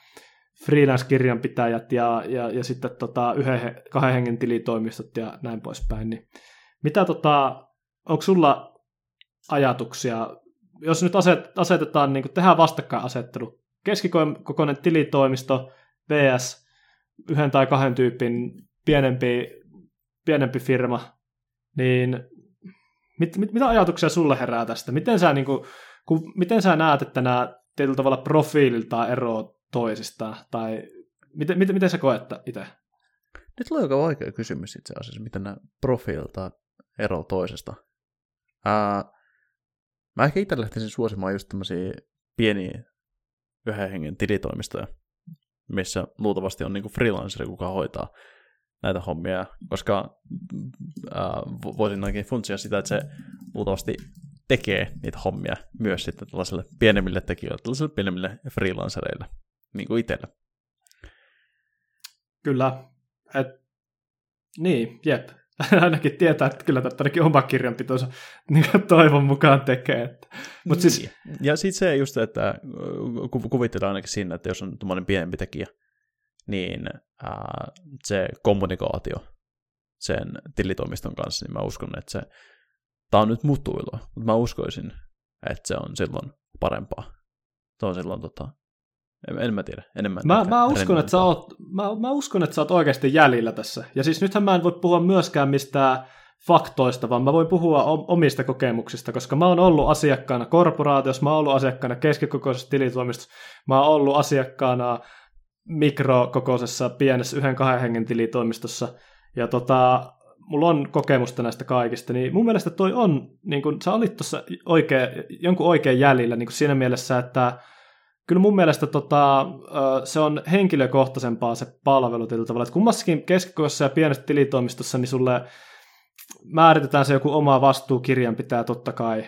freelance-kirjanpitäjät ja, ja, ja sitten tota, yhden, kahden hengen tilitoimistot ja näin poispäin. Niin mitä tota, onko sulla ajatuksia, jos nyt aset, asetetaan, niin tehdään vastakkainasettelu, keskikokoinen tilitoimisto vs yhden tai kahden tyypin pienempi, pienempi firma, niin mit, mit, mitä ajatuksia sulle herää tästä? Miten sä, niin kuin, kun, miten sä näet, että nämä tietyllä tavalla profiililtaan eroavat toisistaan? Tai miten, miten, miten sä koet itse? Nyt tulee aika vaikea kysymys itse asiassa, miten nämä profiililtaan eroavat toisesta. Ää, mä ehkä itse lähtisin suosimaan just tämmöisiä pieniä yhden hengen tilitoimistoja, missä luultavasti on niinku freelanceri, kuka hoitaa näitä hommia, koska ää, voisin ainakin funtsia sitä, että se luultavasti tekee niitä hommia myös sitten tällaisille pienemmille tekijöille, tällaisille pienemmille freelancereille, niin kuin itselle. Kyllä. Et, niin, jep. Ainakin tietää, että kyllä tätä ainakin oma kirjanpitonsa niin toivon mukaan tekee. Mut siis... Niin. Ja sitten se just, että kuvitellaan ainakin siinä, että jos on tuommoinen pienempi tekijä, niin ää, se kommunikaatio sen tilitoimiston kanssa, niin mä uskon, että se, tämä on nyt mutuilua, mutta mä uskoisin, että se on silloin parempaa. Se on silloin tota, en, en mä tiedä, enemmän. Mä, mä, uskon, että sä oot, mä, mä uskon, että sä oot oikeasti jäljellä tässä. Ja siis nythän mä en voi puhua myöskään mistään faktoista, vaan mä voin puhua omista kokemuksista, koska mä oon ollut asiakkaana korporaatiossa, mä oon ollut asiakkaana keskikokoisessa tilitoimistossa, mä oon ollut asiakkaana mikrokokoisessa pienessä yhden kahden hengen tilitoimistossa, ja tota, mulla on kokemusta näistä kaikista, niin mun mielestä toi on, niin kun sä olit tuossa oikein, jonkun oikein jäljellä niin siinä mielessä, että kyllä mun mielestä tota, se on henkilökohtaisempaa se palvelu tällä tavalla, että kummassakin keskikossa ja pienessä tilitoimistossa, niin sulle määritetään se joku oma vastuukirjanpitäjä totta kai,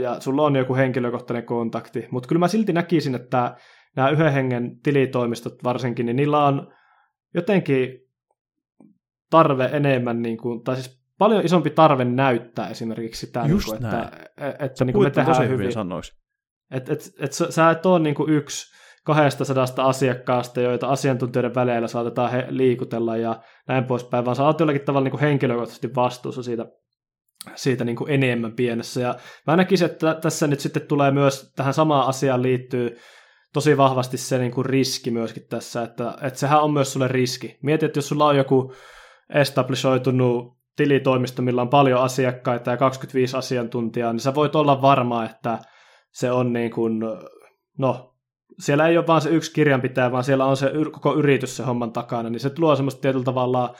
ja sulla on joku henkilökohtainen kontakti, mutta kyllä mä silti näkisin, että nämä yhden hengen tilitoimistot varsinkin, niin niillä on jotenkin tarve enemmän, niin kuin, tai siis paljon isompi tarve näyttää esimerkiksi sitä, Just niin kuin, näin. että, että niin kuin me tehdään hyvin. hyvin sanoiksi. Et, et, et, sä, sä et ole niin kuin yksi 200 asiakkaasta, joita asiantuntijoiden väleillä saatetaan he liikutella ja näin poispäin, vaan sä oot jollakin tavalla niin kuin henkilökohtaisesti vastuussa siitä, siitä niin kuin enemmän pienessä. Ja mä näkisin, että tässä nyt sitten tulee myös tähän samaan asiaan liittyy tosi vahvasti se niin kuin riski myöskin tässä, että, että sehän on myös sulle riski. Mieti, että jos sulla on joku establishoitunut tilitoimisto, millä on paljon asiakkaita ja 25 asiantuntijaa, niin sä voit olla varma, että se on niin kuin, no, siellä ei ole vaan se yksi kirjanpitäjä, vaan siellä on se koko yritys se homman takana, niin se luo semmoista tietyllä tavalla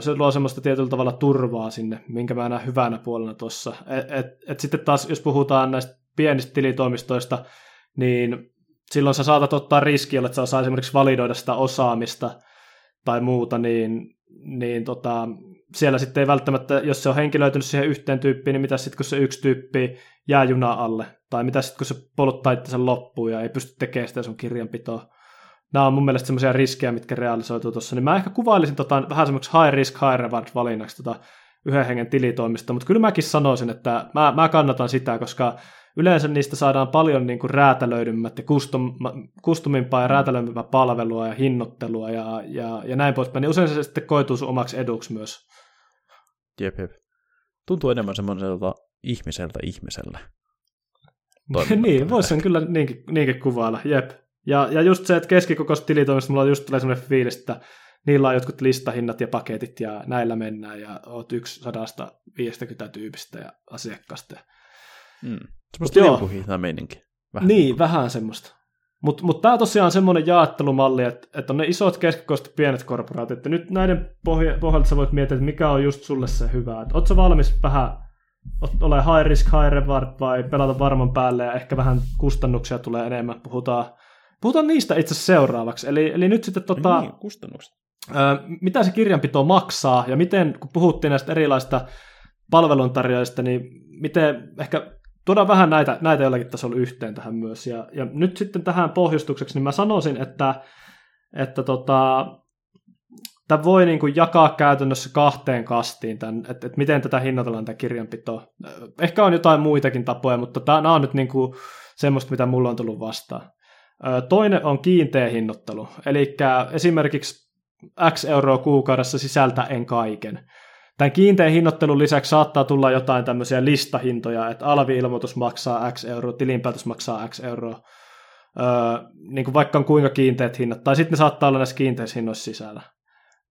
se luo semmoista tietyllä tavalla turvaa sinne, minkä mä näen hyvänä puolena tuossa. Et, et, et sitten taas, jos puhutaan näistä pienistä tilitoimistoista, niin silloin sä saatat ottaa riskiä, että sä osaa esimerkiksi validoida sitä osaamista tai muuta, niin, niin tota, siellä sitten ei välttämättä, jos se on henkilöitynyt siihen yhteen tyyppiin, niin mitä sitten kun se yksi tyyppi jää juna alle, tai mitä sitten kun se poluttaa sen loppuun ja ei pysty tekemään sitä sun kirjanpitoa. Nämä on mun mielestä semmoisia riskejä, mitkä realisoituu tuossa. Niin mä ehkä kuvailisin tota, vähän semmoiksi high risk, high reward valinnaksi tota yhden hengen tilitoimista, mutta kyllä mäkin sanoisin, että mä, mä kannatan sitä, koska yleensä niistä saadaan paljon niin kuin räätälöidymmät ja custom, customimpaa ja räätälöidympää palvelua ja hinnoittelua ja, ja, ja näin poispäin, niin usein se sitten koituu sun omaksi eduksi myös. Jep, jep. Tuntuu enemmän semmoiselta ihmiseltä ihmiselle. niin, voisi sen kyllä niinkin, niinkin kuvailla, jep. Ja, ja just se, että keskikokoiset tilitoimista mulla just tulee semmoinen fiilis, että niillä on jotkut listahinnat ja paketit ja näillä mennään ja oot yksi sadasta 50 tyypistä ja asiakkaasta. Mm. Semmoista liukuhihnaa meininki. Vähän. Niin, vähän semmoista. Mutta mut tämä on tosiaan semmoinen jaottelumalli, että, että on ne isot keskikoiset pienet korporaatit. Ja nyt näiden pohja, pohjalta sä voit miettiä, että mikä on just sulle se hyvä. Että ootko valmis vähän ole high risk, high reward vai pelata varman päälle ja ehkä vähän kustannuksia tulee enemmän. Puhutaan, puhutaan niistä itse seuraavaksi. Eli, eli nyt sitten tota, niin, kustannukset. Mitä se kirjanpito maksaa ja miten, kun puhuttiin näistä erilaisista palveluntarjoajista, niin miten ehkä tuodaan vähän näitä, näitä jollakin tasolla yhteen tähän myös. Ja, ja nyt sitten tähän pohjustukseksi, niin mä sanoisin, että, että tota, tämä voi niin kuin jakaa käytännössä kahteen kastiin, tämän, että, että miten tätä hinnoitellaan tämä kirjanpito. Ehkä on jotain muitakin tapoja, mutta tämä on nyt niin kuin semmoista, mitä mulla on tullut vastaan. Toinen on kiinteä hinnoittelu, eli esimerkiksi X euroa kuukaudessa sisältäen kaiken. Tämän kiinteän hinnoittelun lisäksi saattaa tulla jotain tämmöisiä listahintoja, että alvi-ilmoitus maksaa X euroa, tilinpäätös maksaa X euroa, öö, niin kuin vaikka on kuinka kiinteät hinnat, tai sitten ne saattaa olla näissä kiinteissä hinnoissa sisällä.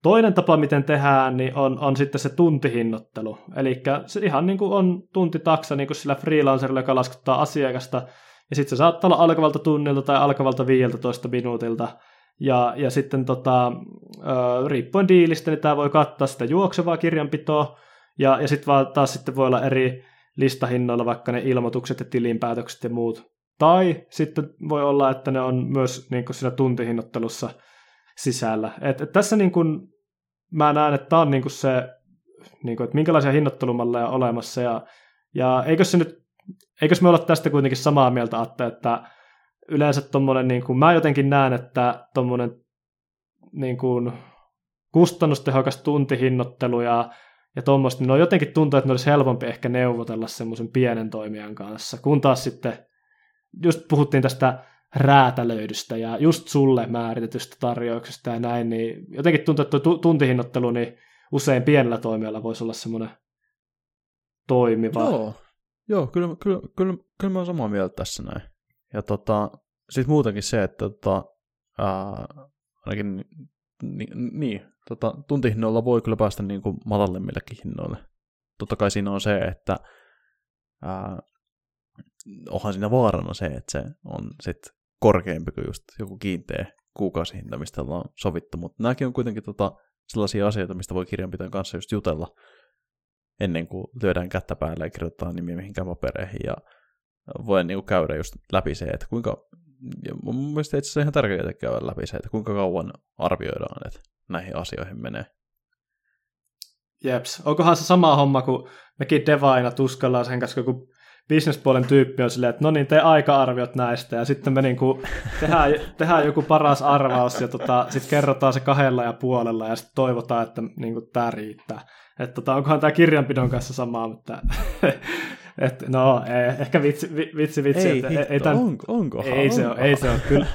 Toinen tapa, miten tehdään, niin on, on sitten se tuntihinnoittelu. Eli se ihan niin kuin on tuntitaksa niin kuin sillä freelancerilla, joka laskuttaa asiakasta, ja sitten se saattaa olla alkavalta tunnilta tai alkavalta 15 minuutilta, ja, ja sitten tota, riippuen diilistä, niin tämä voi kattaa sitä juoksevaa kirjanpitoa, ja, ja sitten vaan taas sitten voi olla eri listahinnoilla vaikka ne ilmoitukset ja tilinpäätökset ja muut. Tai sitten voi olla, että ne on myös niin kuin siinä tuntihinnoittelussa sisällä. Et, et tässä niin kuin, mä näen, että tämä on niin kuin se, niin kuin, että minkälaisia hinnoittelumalleja on olemassa, ja, ja eikö se nyt, eikös me olla tästä kuitenkin samaa mieltä, Atte, että yleensä tuommoinen, niin kuin, mä jotenkin näen, että tuommoinen niin kuin, kustannustehokas tuntihinnoittelu ja, ja tuommoista, niin on jotenkin tuntuu, että ne olisi helpompi ehkä neuvotella semmoisen pienen toimijan kanssa, kun taas sitten, just puhuttiin tästä räätälöidystä ja just sulle määritetystä tarjouksesta ja näin, niin jotenkin tuntuu, että tuo tuntihinnoittelu niin usein pienellä toimijalla voisi olla semmoinen toimiva. Joo, Joo kyllä, kyllä, kyllä, kyllä mä oon samaa mieltä tässä näin. Ja tota, sitten muutenkin se, että tota, ää, ainakin ni, niin, tota, tuntihinnoilla voi kyllä päästä niin kuin matalemmillekin hinnoille. Totta kai siinä on se, että ää, onhan siinä vaarana se, että se on sit korkeampi kuin just joku kiinteä kuukausihinta, mistä ollaan sovittu, mutta nämäkin on kuitenkin tota, sellaisia asioita, mistä voi kirjanpitäjän kanssa just jutella ennen kuin lyödään kättä päälle ja kirjoittaa nimiä mihinkään papereihin ja voi niin kuin käydä just läpi se, että kuinka, ja mun mielestä itse asiassa ihan tärkeää käydä läpi se, että kuinka kauan arvioidaan, että näihin asioihin menee. Jeps. Onkohan se sama homma, kun mekin devaina tuskallaan sen kanssa, kun bisnespuolen tyyppi on silleen, että no niin, tee aika-arviot näistä, ja sitten me niinku tehdään, tehdään joku paras arvaus, ja tota, sitten kerrotaan se kahdella ja puolella, ja sitten toivotaan, että niinku, tämä riittää. Että tota, onkohan tämä kirjanpidon kanssa samaa, mutta et, no, ei, ehkä vitsi, vitsi, vitsi. Ei, että, hitto, ei tämän, onko, onko, ei, onko. se ole, ei se ole, kyllä.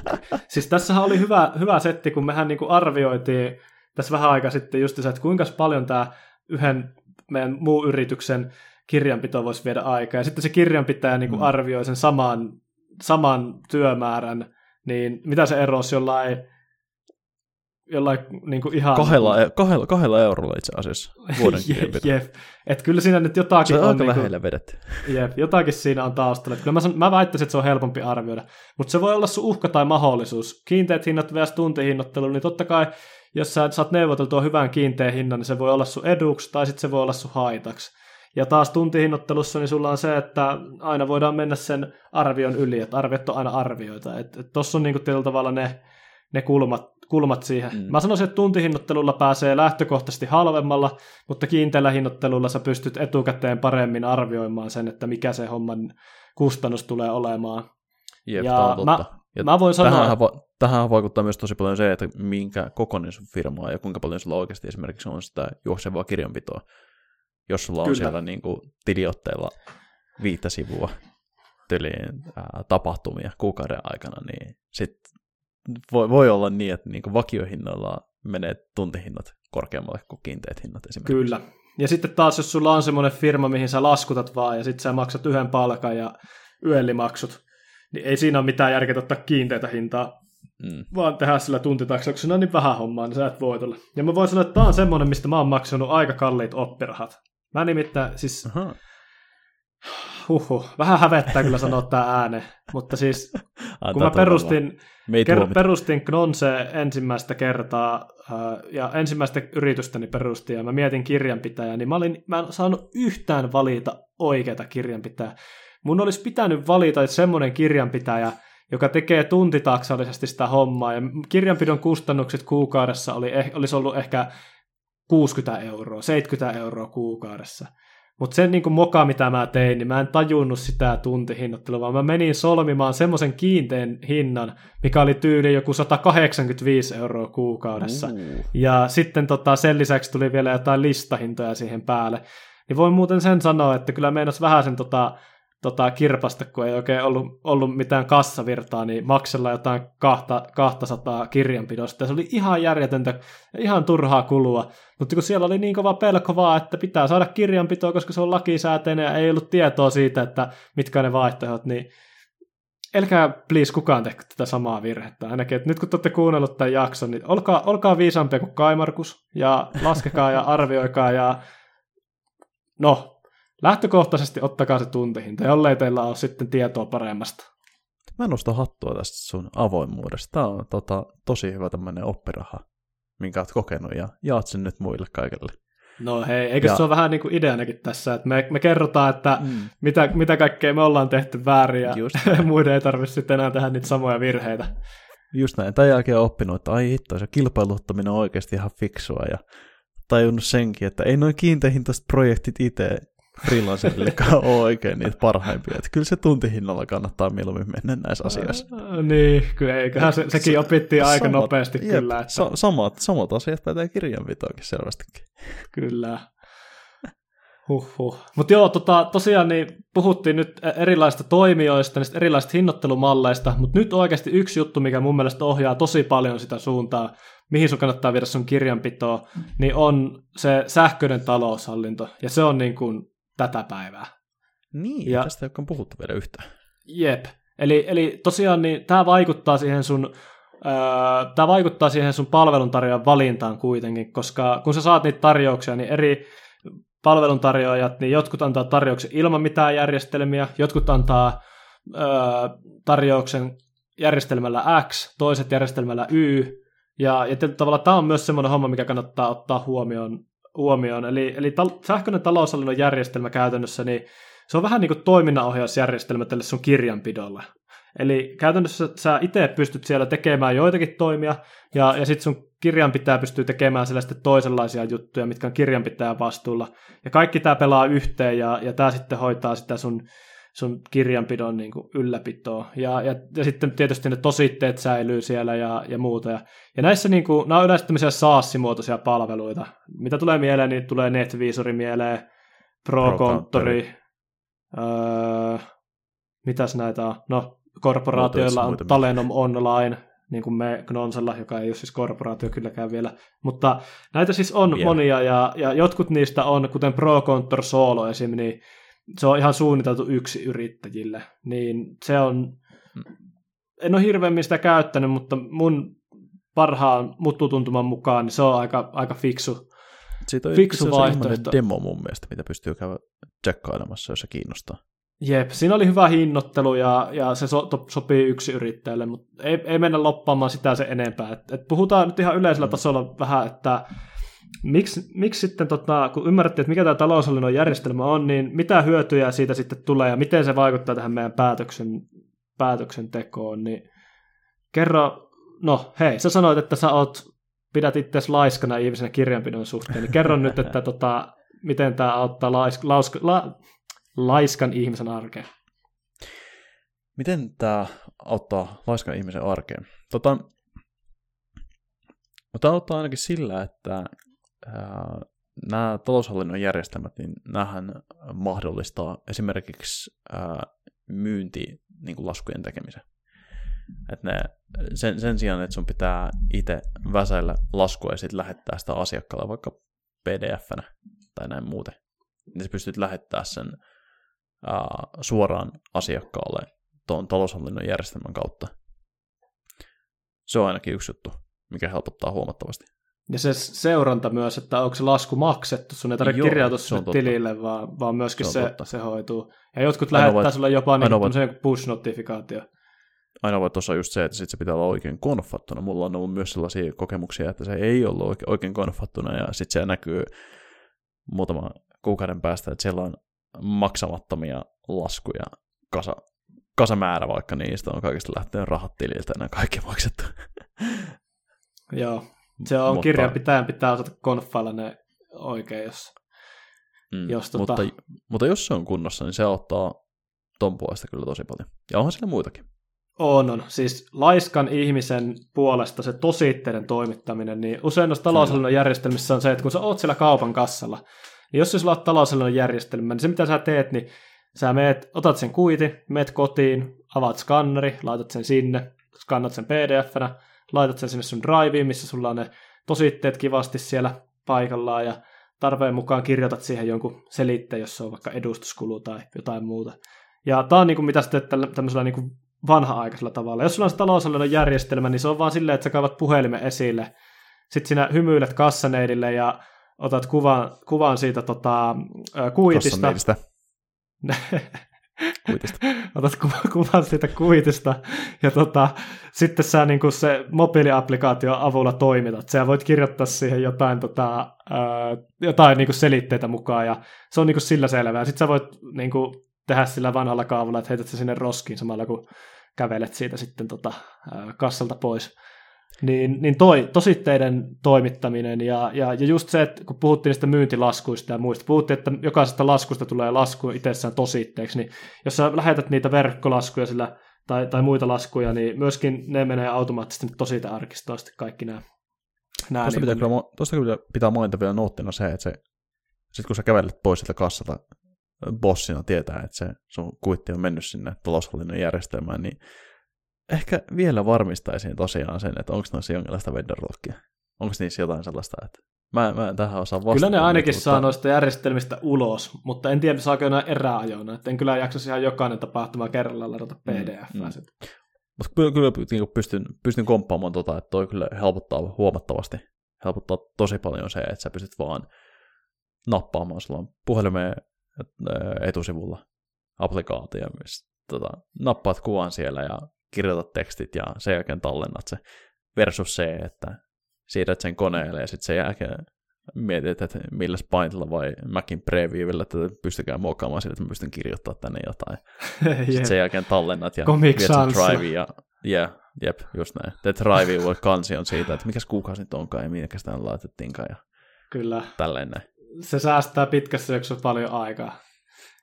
siis tässähän oli hyvä, hyvä setti, kun mehän niinku arvioitiin tässä vähän aikaa sitten just se, että kuinka paljon tämä yhden meidän muu yrityksen kirjanpito voisi viedä aikaa. Ja sitten se kirjanpitäjä niin kuin mm. arvioi sen saman, saman työmäärän, niin mitä se erosi jollain, jollain niin kuin ihan... Kahdella, e- kahdella, kahdella eurolla itse asiassa vuoden kirjanpito. jep, että kyllä siinä nyt jotakin se on, on aika niin lähellä vedetty. Jep, jotakin siinä on taustalla. Kyllä mä, san, mä väittäisin, että se on helpompi arvioida. Mutta se voi olla sun uhka tai mahdollisuus. Kiinteät hinnat vs. tuntihinnoittelu, niin totta kai jos sä saat neuvoteltua hyvän kiinteän hinnan, niin se voi olla sun eduksi tai sitten se voi olla sun haitaksi. Ja taas tuntihinnottelussa niin sulla on se, että aina voidaan mennä sen arvion yli, että arviot on aina arvioita. Et tossa on niinku tietyllä tavalla ne, ne kulmat, kulmat siihen. Mm. Mä sanoisin, että tuntihinnottelulla pääsee lähtökohtaisesti halvemmalla, mutta kiinteällä hinnoittelulla sä pystyt etukäteen paremmin arvioimaan sen, että mikä se homman kustannus tulee olemaan. Jep, ja mä, ja mä voin sanoa... Tähän, tähän vaikuttaa myös tosi paljon se, että minkä kokoinen sun firma on ja kuinka paljon sulla oikeasti esimerkiksi on sitä juoksevaa kirjanpitoa. Jos sulla on Kyllä. siellä niin kuin tiliotteella viittä sivua tyliin ää, tapahtumia kuukauden aikana, niin sit voi, voi olla niin, että niin vakiohinnoilla menee tuntihinnat korkeammalle kuin kiinteät hinnat esimerkiksi. Kyllä. Ja sitten taas, jos sulla on semmoinen firma, mihin sä laskutat vaan, ja sitten sä maksat yhden palkan ja yöllimaksut, niin ei siinä ole mitään järkeä ottaa kiinteitä hintaa, mm. vaan tehdä sillä tuntitaksauksena niin vähän hommaa, niin sä et voitolla. Ja mä voin sanoa, että tämä on semmoinen, mistä mä oon maksanut aika kalliit oppirahat. Mä nimittäin, siis... Aha. Huhhuh, vähän hävettää kyllä sanoa tämä ääne, mutta siis kun mä perustin, ker- perustin Knonse ensimmäistä kertaa ja ensimmäistä yritystäni perustin ja mä mietin kirjanpitäjää, niin mä, olin, mä en saanut yhtään valita oikeata kirjanpitäjää. Mun olisi pitänyt valita semmoinen kirjanpitäjä, joka tekee tuntitaksallisesti sitä hommaa, ja kirjanpidon kustannukset kuukaudessa oli, eh, olisi ollut ehkä 60 euroa, 70 euroa kuukaudessa. Mutta sen niin moka, mitä mä tein, niin mä en tajunnut sitä tuntihinnottelua, vaan mä menin solmimaan semmoisen kiinteän hinnan, mikä oli tyyli joku 185 euroa kuukaudessa. Uh. Ja sitten tota, sen lisäksi tuli vielä jotain listahintoja siihen päälle. Niin voin muuten sen sanoa, että kyllä meinas vähän sen tota, tota, kirpasta, kun ei oikein ollut, ollut mitään kassavirtaa, niin maksella jotain kahta, 200 kirjanpidosta. Ja se oli ihan järjetöntä ihan turhaa kulua. Mutta kun siellä oli niin kova pelko vaan, että pitää saada kirjanpitoa, koska se on lakisääteinen ja ei ollut tietoa siitä, että mitkä ne vaihtoehdot, niin älkää please kukaan tehkö tätä samaa virhettä. Ainakin, että nyt kun te olette kuunnellut tämän jakson, niin olkaa, olkaa viisampia kuin Kaimarkus ja laskekaa ja arvioikaa ja no, lähtökohtaisesti ottakaa se tuntihinta, jollei teillä ole sitten tietoa paremmasta. Mä nostan hattua tästä sun avoimuudesta. Tämä on tota, tosi hyvä tämmöinen oppiraha, minkä oot kokenut ja jaat sen nyt muille kaikille. No hei, eikö ja... se ole vähän niin kuin ideanakin tässä, että me, me kerrotaan, että mm. mitä, mitä kaikkea me ollaan tehty väärin ja muiden ei tarvitse sitten enää tehdä niitä samoja virheitä. Just näin. Tämän jälkeen on oppinut, että ai hitto, se kilpailuttaminen on oikeasti ihan fiksua ja tajunnut senkin, että ei noin kiinteähintaiset projektit itse freelancerillekaan ole oikein niitä parhaimpia. Että kyllä se tuntihinnalla kannattaa mieluummin mennä näissä asioissa. Niin, kyllä eiköhän se, sekin opittiin aika samat, nopeasti jep, kyllä. Että... Sa- samat, samat asiat pätee kirjanpitoonkin selvästikin. Kyllä. Huhhuh. Mutta joo, tota, tosiaan niin puhuttiin nyt erilaisista toimijoista, niistä erilaisista hinnoittelumalleista, mutta nyt oikeasti yksi juttu, mikä mun mielestä ohjaa tosi paljon sitä suuntaa, mihin sun kannattaa viedä sun kirjanpitoa, niin on se sähköinen taloushallinto, ja se on niin kuin tätä päivää. Niin, ja, tästä ei olekaan puhuttu vielä yhtään. Jep. Eli, eli tosiaan niin tämä vaikuttaa siihen sun öö, tämä vaikuttaa siihen sun palveluntarjoajan valintaan kuitenkin, koska kun sä saat niitä tarjouksia, niin eri palveluntarjoajat, niin jotkut antaa tarjouksen ilman mitään järjestelmiä, jotkut antaa öö, tarjouksen järjestelmällä X, toiset järjestelmällä Y, Ja, ja tavalla tämä on myös semmoinen homma, mikä kannattaa ottaa huomioon. Huomioon. Eli, eli tal- sähköinen taloushallinnon järjestelmä käytännössä, niin se on vähän niin kuin toiminnanohjausjärjestelmä tälle sun kirjanpidolle. Eli käytännössä sä itse pystyt siellä tekemään joitakin toimia, ja, ja sitten sun kirjanpitäjä pystyy tekemään sellaista toisenlaisia juttuja, mitkä on kirjanpitäjän vastuulla. Ja kaikki tämä pelaa yhteen, ja, ja tämä sitten hoitaa sitä sun, sun kirjanpidon niin kuin ylläpitoa. Ja, ja, ja sitten tietysti ne tositteet säilyy siellä ja, ja muuta. Ja, ja näissä niin kuin, nämä on yleensä tämmöisiä SaaS-muotoisia palveluita. Mitä tulee mieleen, niin tulee NetVisori mieleen, Pro-konttori, öö, mitäs näitä on? No, korporaatioilla on Talenom Online, niin kuin me Gnonsella, joka ei ole siis korporaatio kylläkään vielä. Mutta näitä siis on yeah. monia, ja, ja jotkut niistä on, kuten ProContor Solo esim., niin se on ihan suunniteltu yksi yrittäjille. Niin se on, en ole hirveämmin sitä käyttänyt, mutta mun parhaan muttutuntuman mukaan niin se on aika, aika fiksu, Siitä on fiksu vaihtoehto. demo mun mielestä, mitä pystyy käydä tsekkailemassa, jos se kiinnostaa. Jep, siinä oli hyvä hinnoittelu ja, ja se so, to, sopii yksi yrittäjälle, mutta ei, ei mennä loppaamaan sitä se enempää. Et, et puhutaan nyt ihan yleisellä mm. tasolla vähän, että miksi, miksi sitten, tota, kun ymmärrettiin, että mikä tämä taloushallinnon järjestelmä on, niin mitä hyötyjä siitä sitten tulee ja miten se vaikuttaa tähän meidän päätöksen, päätöksentekoon, niin kerro, no hei, sä sanoit, että sä oot, pidät itse laiskana ihmisenä kirjanpidon suhteen, niin kerro nyt, että tota, miten tämä auttaa lais, lauska, la, laiskan ihmisen arkeen? Miten tämä auttaa laiskan ihmisen arkeen? Tota, tämä auttaa ainakin sillä, että nämä taloushallinnon järjestelmät, niin nämähän mahdollistaa esimerkiksi myynti niin kuin laskujen tekemisen. Et ne, sen, sen sijaan, että sun pitää itse väsäillä laskua ja sitten lähettää sitä asiakkaalle vaikka pdf-nä tai näin muuten, niin sä pystyt lähettää sen ää, suoraan asiakkaalle tuon taloushallinnon järjestelmän kautta. Se on ainakin yksi juttu, mikä helpottaa huomattavasti. Ja se seuranta myös, että onko se lasku maksettu, sun ei tarvitse Joo, kirjautua sinne tilille, vaan, vaan myöskin se, se, se hoituu. Ja jotkut aina lähettää voit, sulle jopa niin voit, push-notifikaatio. Aina voi tuossa just se, että sit se pitää olla oikein konfattuna. Mulla on ollut myös sellaisia kokemuksia, että se ei ollut oikein, oikein konfattuna, ja sitten se näkyy muutama kuukauden päästä, että siellä on maksamattomia laskuja kasa, kasamäärä, vaikka niistä on kaikista lähtenyt rahat tililtä ja kaikki maksettu. Joo, se on mutta, kirjanpitäjän pitää osata konfailla ne oikein, jos, mm, jos tota... mutta, mutta jos se on kunnossa, niin se ottaa ton puolesta kyllä tosi paljon. Ja onhan siellä muitakin. On, on. Siis laiskan ihmisen puolesta se tositteiden toimittaminen, niin usein noissa taloushallinnon järjestelmissä on se, että kun sä oot siellä kaupan kassalla, niin jos sulla on taloushallinnon järjestelmä, niin se mitä sä teet, niin sä meet, otat sen kuiti, meet kotiin, avaat skanneri, laitat sen sinne, skannat sen pdf-nä, laitat sen sinne sun driveen, missä sulla on ne tositteet kivasti siellä paikallaan ja tarpeen mukaan kirjoitat siihen jonkun selitteen, jos se on vaikka edustuskulu tai jotain muuta. Ja tämä on niin kuin, mitä sitten tämmöisellä niin kuin vanha-aikaisella tavalla. Jos sulla on se taloushallinnon järjestelmä, niin se on vaan silleen, että sä kaivat puhelimen esille, sitten sinä hymyilet kassaneidille ja otat kuvan, kuvan siitä tota, kuitista. kuitista. Otat kuvan, kuvan siitä kuitista ja tota, sitten sä niin se mobiiliaplikaation avulla toimitat. Sä voit kirjoittaa siihen jotain, tota, ää, jotain niin selitteitä mukaan ja se on niin sillä selvää. Sitten sä voit niin tehdä sillä vanhalla kaavalla, että heität se sinne roskiin samalla kun kävelet siitä sitten tota, ää, kassalta pois niin, niin toi, tositteiden toimittaminen ja, ja, ja just se, että kun puhuttiin niistä myyntilaskuista ja muista, puhuttiin, että jokaisesta laskusta tulee lasku itsessään tositteeksi, niin jos sä lähetät niitä verkkolaskuja sillä, tai, tai muita laskuja, niin myöskin ne menee automaattisesti tositearkistoon sitten kaikki nämä. nämä tuosta, niin, pitää kyllä, tuosta kyllä pitää mainita vielä noottina se, että se, sit kun sä kävelet pois sieltä kassata bossina tietää, että se sun kuitti on mennyt sinne taloushallinnon järjestelmään, niin ehkä vielä varmistaisin tosiaan sen, että onko noissa jonkinlaista vendor Onko niissä jotain sellaista, että mä, mä en tähän osaa vastata. Kyllä ne ainakin mutta... saa noista järjestelmistä ulos, mutta en tiedä, saako enää eräajoina. Että en kyllä jaksaisi ihan jokainen tapahtuma kerralla ladata pdf mm, mm. Mutta kyllä, kyllä niin pystyn, pystyn komppaamaan tota, että toi kyllä helpottaa huomattavasti. Helpottaa tosi paljon se, että sä pystyt vaan nappaamaan sulla on puhelimeen etusivulla applikaatio, missä tota, nappaat kuvan siellä ja kirjoitat tekstit ja sen jälkeen tallennat se. versus se, että siirrät sen koneelle ja sitten sen jälkeen mietit, että millä Paintilla vai Macin Previewillä, että pystykään muokkaamaan sille, että mä pystyn kirjoittamaan tänne jotain. Sitten sen jälkeen tallennat ja Comic viet sen drive ja yeah, jep, just näin. Te drive voi kansi on siitä, että mikäs kuukausi nyt onkaan ja minkä sitä laitettiinkaan ja Kyllä. tälleen näin. Se säästää pitkässä juoksussa paljon aikaa.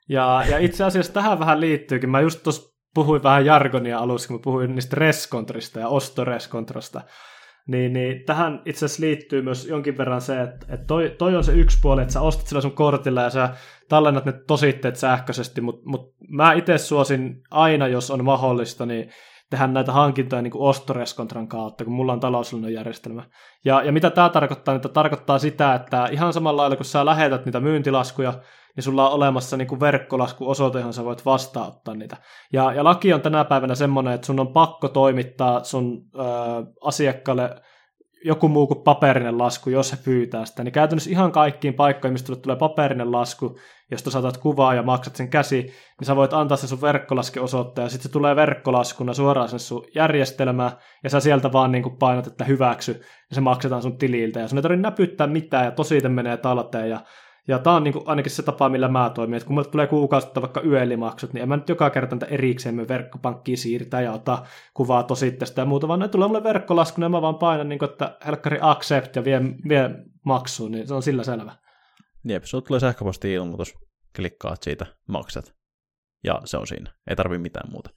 Ja, ja itse asiassa tähän vähän liittyykin. Mä just tuossa puhuin vähän jargonia alussa, kun mä puhuin niistä reskontrista ja ostoreskontrasta. Niin, niin tähän itse asiassa liittyy myös jonkin verran se, että, että toi, toi on se yksi puoli, että sä ostat sillä sun kortilla ja sä tallennat ne tositteet sähköisesti, mutta mut mä itse suosin aina, jos on mahdollista, niin tehdä näitä hankintoja niin ostoreskontran kautta, kun mulla on taloudellinen järjestelmä. Ja, ja mitä tämä tarkoittaa? Niin tämä tarkoittaa sitä, että ihan samalla lailla, kun sä lähetät niitä myyntilaskuja, niin sulla on olemassa niin kuin verkkolaskuosoite, johon sä voit vastaanottaa niitä. Ja, ja laki on tänä päivänä semmoinen, että sun on pakko toimittaa sun ö, asiakkaalle joku muu kuin paperinen lasku, jos he pyytää sitä. Niin käytännössä ihan kaikkiin paikkoihin, mistä tulee paperinen lasku, josta saatat kuvaa ja maksat sen käsi, niin sä voit antaa sen sun verkkolaskeosoitteen, ja sitten se tulee verkkolaskuna suoraan sen sun järjestelmään, ja sä sieltä vaan niin kuin painat, että hyväksy, ja se maksetaan sun tililtä, ja sun ei tarvitse näpyttää mitään, ja tositen menee talteen, ja ja tämä on niin kuin ainakin se tapa, millä mä toimin, että kun mulle tulee kuukausittain vaikka yölimaksut, niin en mä nyt joka kerta niitä erikseen me verkkopankkiin siirtää ja ota kuvaa tositteesta ja muuta, vaan ne tulee mulle verkkolaskuna ja mä vaan painan, niin kuin, että helkkari accept ja vie, vie maksuun, niin se on sillä selvä. Jep, sulla tulee sähköposti-ilmoitus, klikkaat siitä, maksat. Ja se on siinä. Ei tarvi mitään muuta.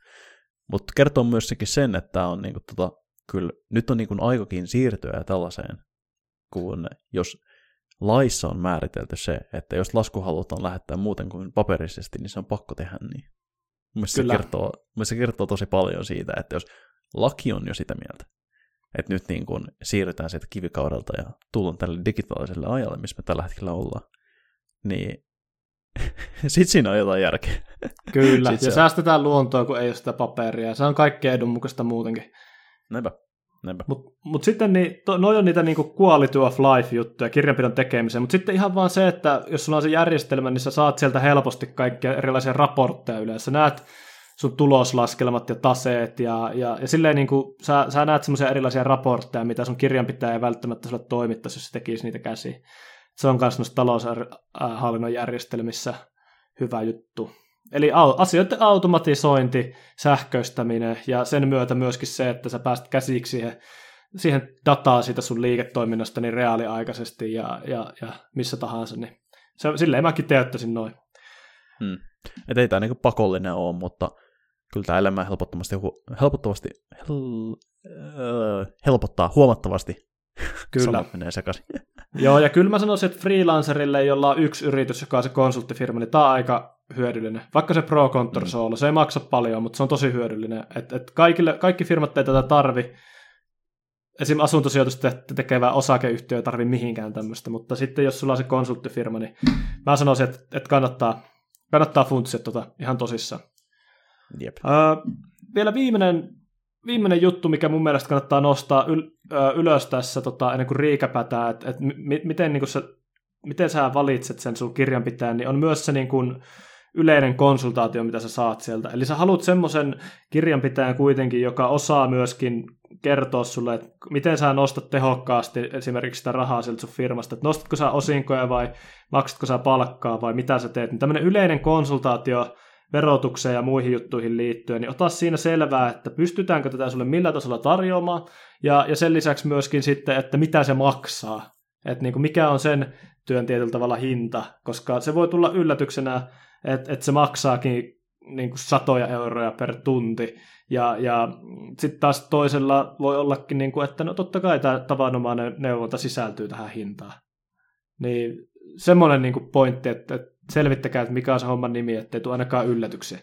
Mutta kertoo myös sekin sen, että on niinku tota, kyllä, nyt on niinku aikakin siirtyä tällaiseen, kun jos laissa on määritelty se, että jos lasku halutaan lähettää muuten kuin paperisesti, niin se on pakko tehdä niin. Mielestäni se kertoo, se kertoo tosi paljon siitä, että jos laki on jo sitä mieltä, että nyt niin kuin siirrytään sieltä kivikaudelta ja tullaan tälle digitaaliselle ajalle, missä me tällä hetkellä ollaan, niin sitten siinä on jotain järkeä. Kyllä, ja säästetään luontoa, kun ei ole sitä paperia. Se on kaikkein edun mukaista muutenkin. Näinpä. Mutta mut sitten niin, to, noi on niitä niinku quality of life-juttuja kirjanpidon tekemiseen, mutta sitten ihan vaan se, että jos sulla on se järjestelmä, niin sä saat sieltä helposti kaikkia erilaisia raportteja yleensä. Näet sun tuloslaskelmat ja taseet ja, ja, ja silleen niin kuin, sä, sä näet semmoisia erilaisia raportteja, mitä sun kirjanpitäjä ei välttämättä sulle toimittaisi, jos se tekisi niitä käsiä. Se on myös noissa taloushallinnon järjestelmissä hyvä juttu. Eli asioiden automatisointi, sähköistäminen ja sen myötä myöskin se, että sä pääst käsiksi siihen, siihen dataa siitä sun liiketoiminnasta niin reaaliaikaisesti ja, ja, ja missä tahansa, niin se, silleen mäkin teettäisin noin. Hmm. Et ei tämä niinku pakollinen ole, mutta kyllä tämä elämä helpottomasti, helpottavasti hel, helpottaa huomattavasti. Kyllä. Sanat menee sekaisin. Joo, ja kyllä mä sanoisin, että freelancerille, jolla on yksi yritys, joka on se konsulttifirma, niin tämä on aika hyödyllinen. Vaikka se Pro Contour mm. se ei maksa paljon, mutta se on tosi hyödyllinen. Et, et kaikille, kaikki firmat ei tätä tarvi. Esim. asuntosijoitusta tekevä osakeyhtiö ei tarvi mihinkään tämmöistä, mutta sitten jos sulla on se konsulttifirma, niin mä sanoisin, että, että kannattaa, kannattaa funtsia tota ihan tosissaan. Jep. Uh, vielä viimeinen, viimeinen juttu, mikä mun mielestä kannattaa nostaa yl, ylös tässä tota, ennen kuin riikäpätää, että et m- miten, niin miten sä valitset sen sun kirjanpitäjän, niin on myös se niin kuin, yleinen konsultaatio, mitä sä saat sieltä. Eli sä haluat semmoisen kirjanpitäjän kuitenkin, joka osaa myöskin kertoa sulle, että miten sä nostat tehokkaasti esimerkiksi sitä rahaa sieltä sun firmasta, että nostatko sä osinkoja vai maksatko sä palkkaa vai mitä sä teet. Niin tämmöinen yleinen konsultaatio verotukseen ja muihin juttuihin liittyen, niin ota siinä selvää, että pystytäänkö tätä sulle millä tasolla tarjoamaan, ja, ja sen lisäksi myöskin sitten, että mitä se maksaa, että niin kuin mikä on sen työn tietyllä tavalla hinta, koska se voi tulla yllätyksenä että et se maksaakin niin kuin satoja euroja per tunti. Ja, ja sitten taas toisella voi ollakin, niin kuin, että no totta kai tämä tavanomainen neuvonta sisältyy tähän hintaan. Niin semmoinen niin kuin pointti, että, että selvittäkää, että mikä on se homman nimi, ettei tule ainakaan yllätyksiä.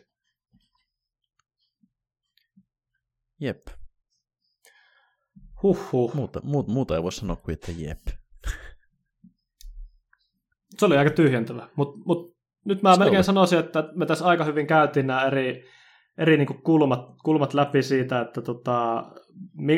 Jep. Huhhuh. Muuta, muuta, muuta ei voi sanoa kuin, että jep. Se oli aika tyhjentävä, mutta mut nyt mä melkein sanoisin, että me tässä aika hyvin käytiin nämä eri, eri niin kuin kulmat, kulmat läpi siitä, että tota,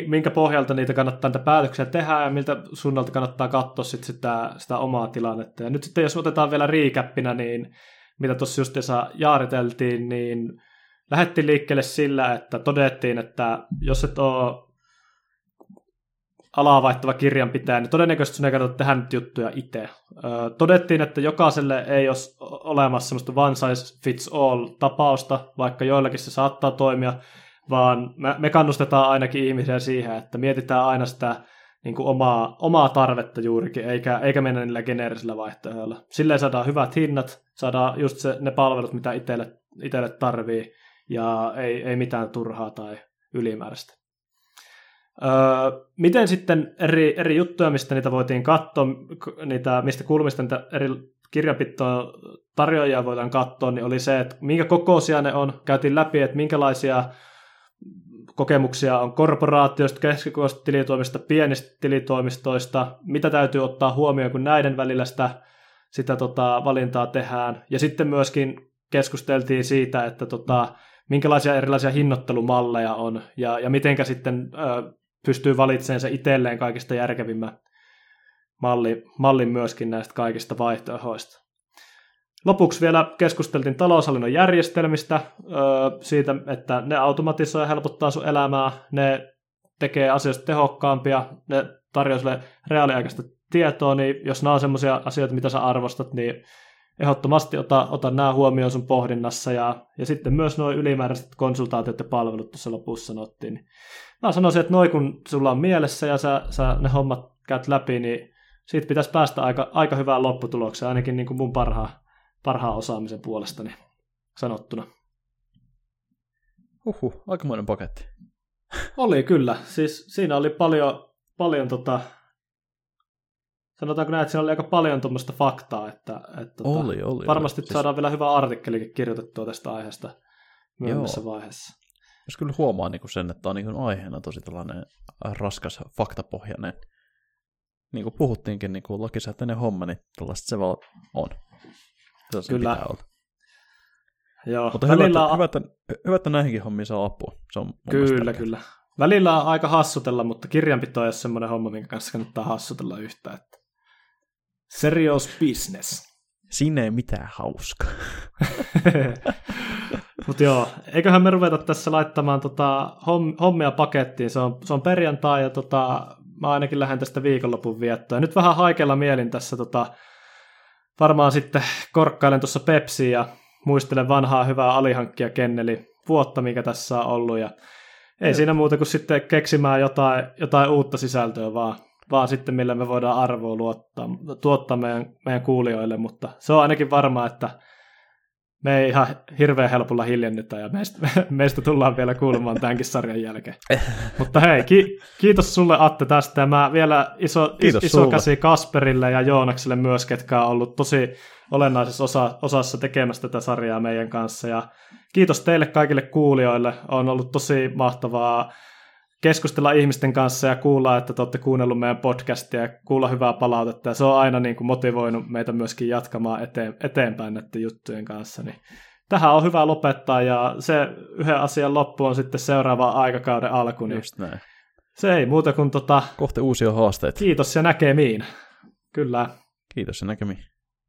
minkä pohjalta niitä kannattaa niitä päätöksiä tehdä ja miltä suunnalta kannattaa katsoa sit sitä, sitä omaa tilannetta. Ja nyt sitten jos otetaan vielä riikäppinä, niin mitä tuossa justiinsa jaariteltiin, niin lähdettiin liikkeelle sillä, että todettiin, että jos et ole alaa vaihtava kirjanpitäjä, niin todennäköisesti ei kannata tehdä nyt juttuja itse. Todettiin, että jokaiselle ei ole olemassa semmoista one size fits all tapausta, vaikka joillakin se saattaa toimia, vaan me, kannustetaan ainakin ihmisiä siihen, että mietitään aina sitä niin kuin omaa, omaa tarvetta juurikin, eikä, eikä mennä niillä geneerisillä vaihtoehdoilla. Silleen saadaan hyvät hinnat, saadaan just se, ne palvelut, mitä itselle, itselle tarvii, ja ei, ei mitään turhaa tai ylimääräistä. Öö, miten sitten eri, eri juttuja, mistä niitä voitiin katsoa, niitä, mistä kulmista niitä eri kirjanpitoa tarjoajia voidaan katsoa, niin oli se, että minkä kokoisia ne on, käytiin läpi, että minkälaisia kokemuksia on korporaatioista, keskikokoisista tilitoimista, pienistä tilitoimistoista, mitä täytyy ottaa huomioon, kun näiden välillä sitä, sitä tota, valintaa tehdään. Ja sitten myöskin keskusteltiin siitä, että tota, minkälaisia erilaisia hinnoittelumalleja on ja, ja mitenkä sitten ö, pystyy valitsemaan se itselleen kaikista järkevimmän malli, mallin myöskin näistä kaikista vaihtoehdoista. Lopuksi vielä keskusteltiin taloushallinnon järjestelmistä, siitä, että ne automatisoi ja helpottaa sun elämää, ne tekee asioista tehokkaampia, ne tarjoaa sulle reaaliaikaista tietoa, niin jos nämä on sellaisia asioita, mitä sä arvostat, niin ehdottomasti ota, ota nämä huomioon sun pohdinnassa ja, ja sitten myös nuo ylimääräiset konsultaatiot ja palvelut tuossa lopussa sanottiin. Niin mä sanoisin, että noin kun sulla on mielessä ja sä, sä ne hommat käyt läpi, niin siitä pitäisi päästä aika, aika hyvään lopputulokseen, ainakin niin kuin mun parhaan, parhaan osaamisen puolestani sanottuna. Uhu, aikamoinen paketti. Oli kyllä. Siis siinä oli paljon, paljon tota, sanotaanko näin, että siinä oli aika paljon tuommoista faktaa, että, että tota, oli, oli, varmasti oli. Siis... saadaan vielä hyvä artikkelikin kirjoitettua tästä aiheesta myöhemmässä Joo. vaiheessa. Jos kyllä huomaa niin kuin sen, että on niin aiheena tosi tällainen raskas faktapohjainen. Niin kuin puhuttiinkin, niin kuin lakisääteinen homma, niin tällaista se vaan on. Sellaisen kyllä. pitää olla. Joo, Mutta hyvä, että, hyvä, että, hyvä, että näihinkin hommiin saa apua. Se on kyllä, kyllä. Välillä on aika hassutella, mutta kirjanpito on semmoinen homma, minkä kanssa kannattaa hassutella yhtä. Että Serious business. Siinä ei mitään hauskaa. Mutta joo, eiköhän me ruveta tässä laittamaan tota hommia pakettiin. Se on, se on perjantai ja tota, mä ainakin lähden tästä viikonlopun viettoon. Nyt vähän haikella mielin tässä tota, varmaan sitten korkkailen tuossa Pepsiä ja muistelen vanhaa hyvää alihankkia kenneli vuotta, mikä tässä on ollut. Ja ei ja. siinä muuta kuin sitten keksimään jotain, jotain uutta sisältöä vaan vaan sitten millä me voidaan arvoa luottaa, tuottaa meidän, meidän kuulijoille, mutta se on ainakin varmaa, että me ei ihan hirveän helpolla hiljennytä ja meistä, meistä tullaan vielä kuulemaan tämänkin sarjan jälkeen. Mutta hei, ki, kiitos sulle Atte tästä. Ja mä vielä iso, kiitos iso käsi Kasperille ja Joonakselle myös, ketkä on ollut tosi olennaisessa osa, osassa tekemässä tätä sarjaa meidän kanssa. Ja kiitos teille kaikille kuulijoille, on ollut tosi mahtavaa keskustella ihmisten kanssa ja kuulla, että te olette kuunnellut meidän podcastia ja kuulla hyvää palautetta. Ja se on aina niin kuin motivoinut meitä myöskin jatkamaan eteen, eteenpäin näiden juttujen kanssa. Niin tähän on hyvä lopettaa ja se yhden asian loppu on sitten seuraava aikakauden alku. Niin Just näin. Se ei muuta kuin tota... Kohti uusia haasteita. Kiitos ja näkemiin. Kyllä. Kiitos ja näkemiin.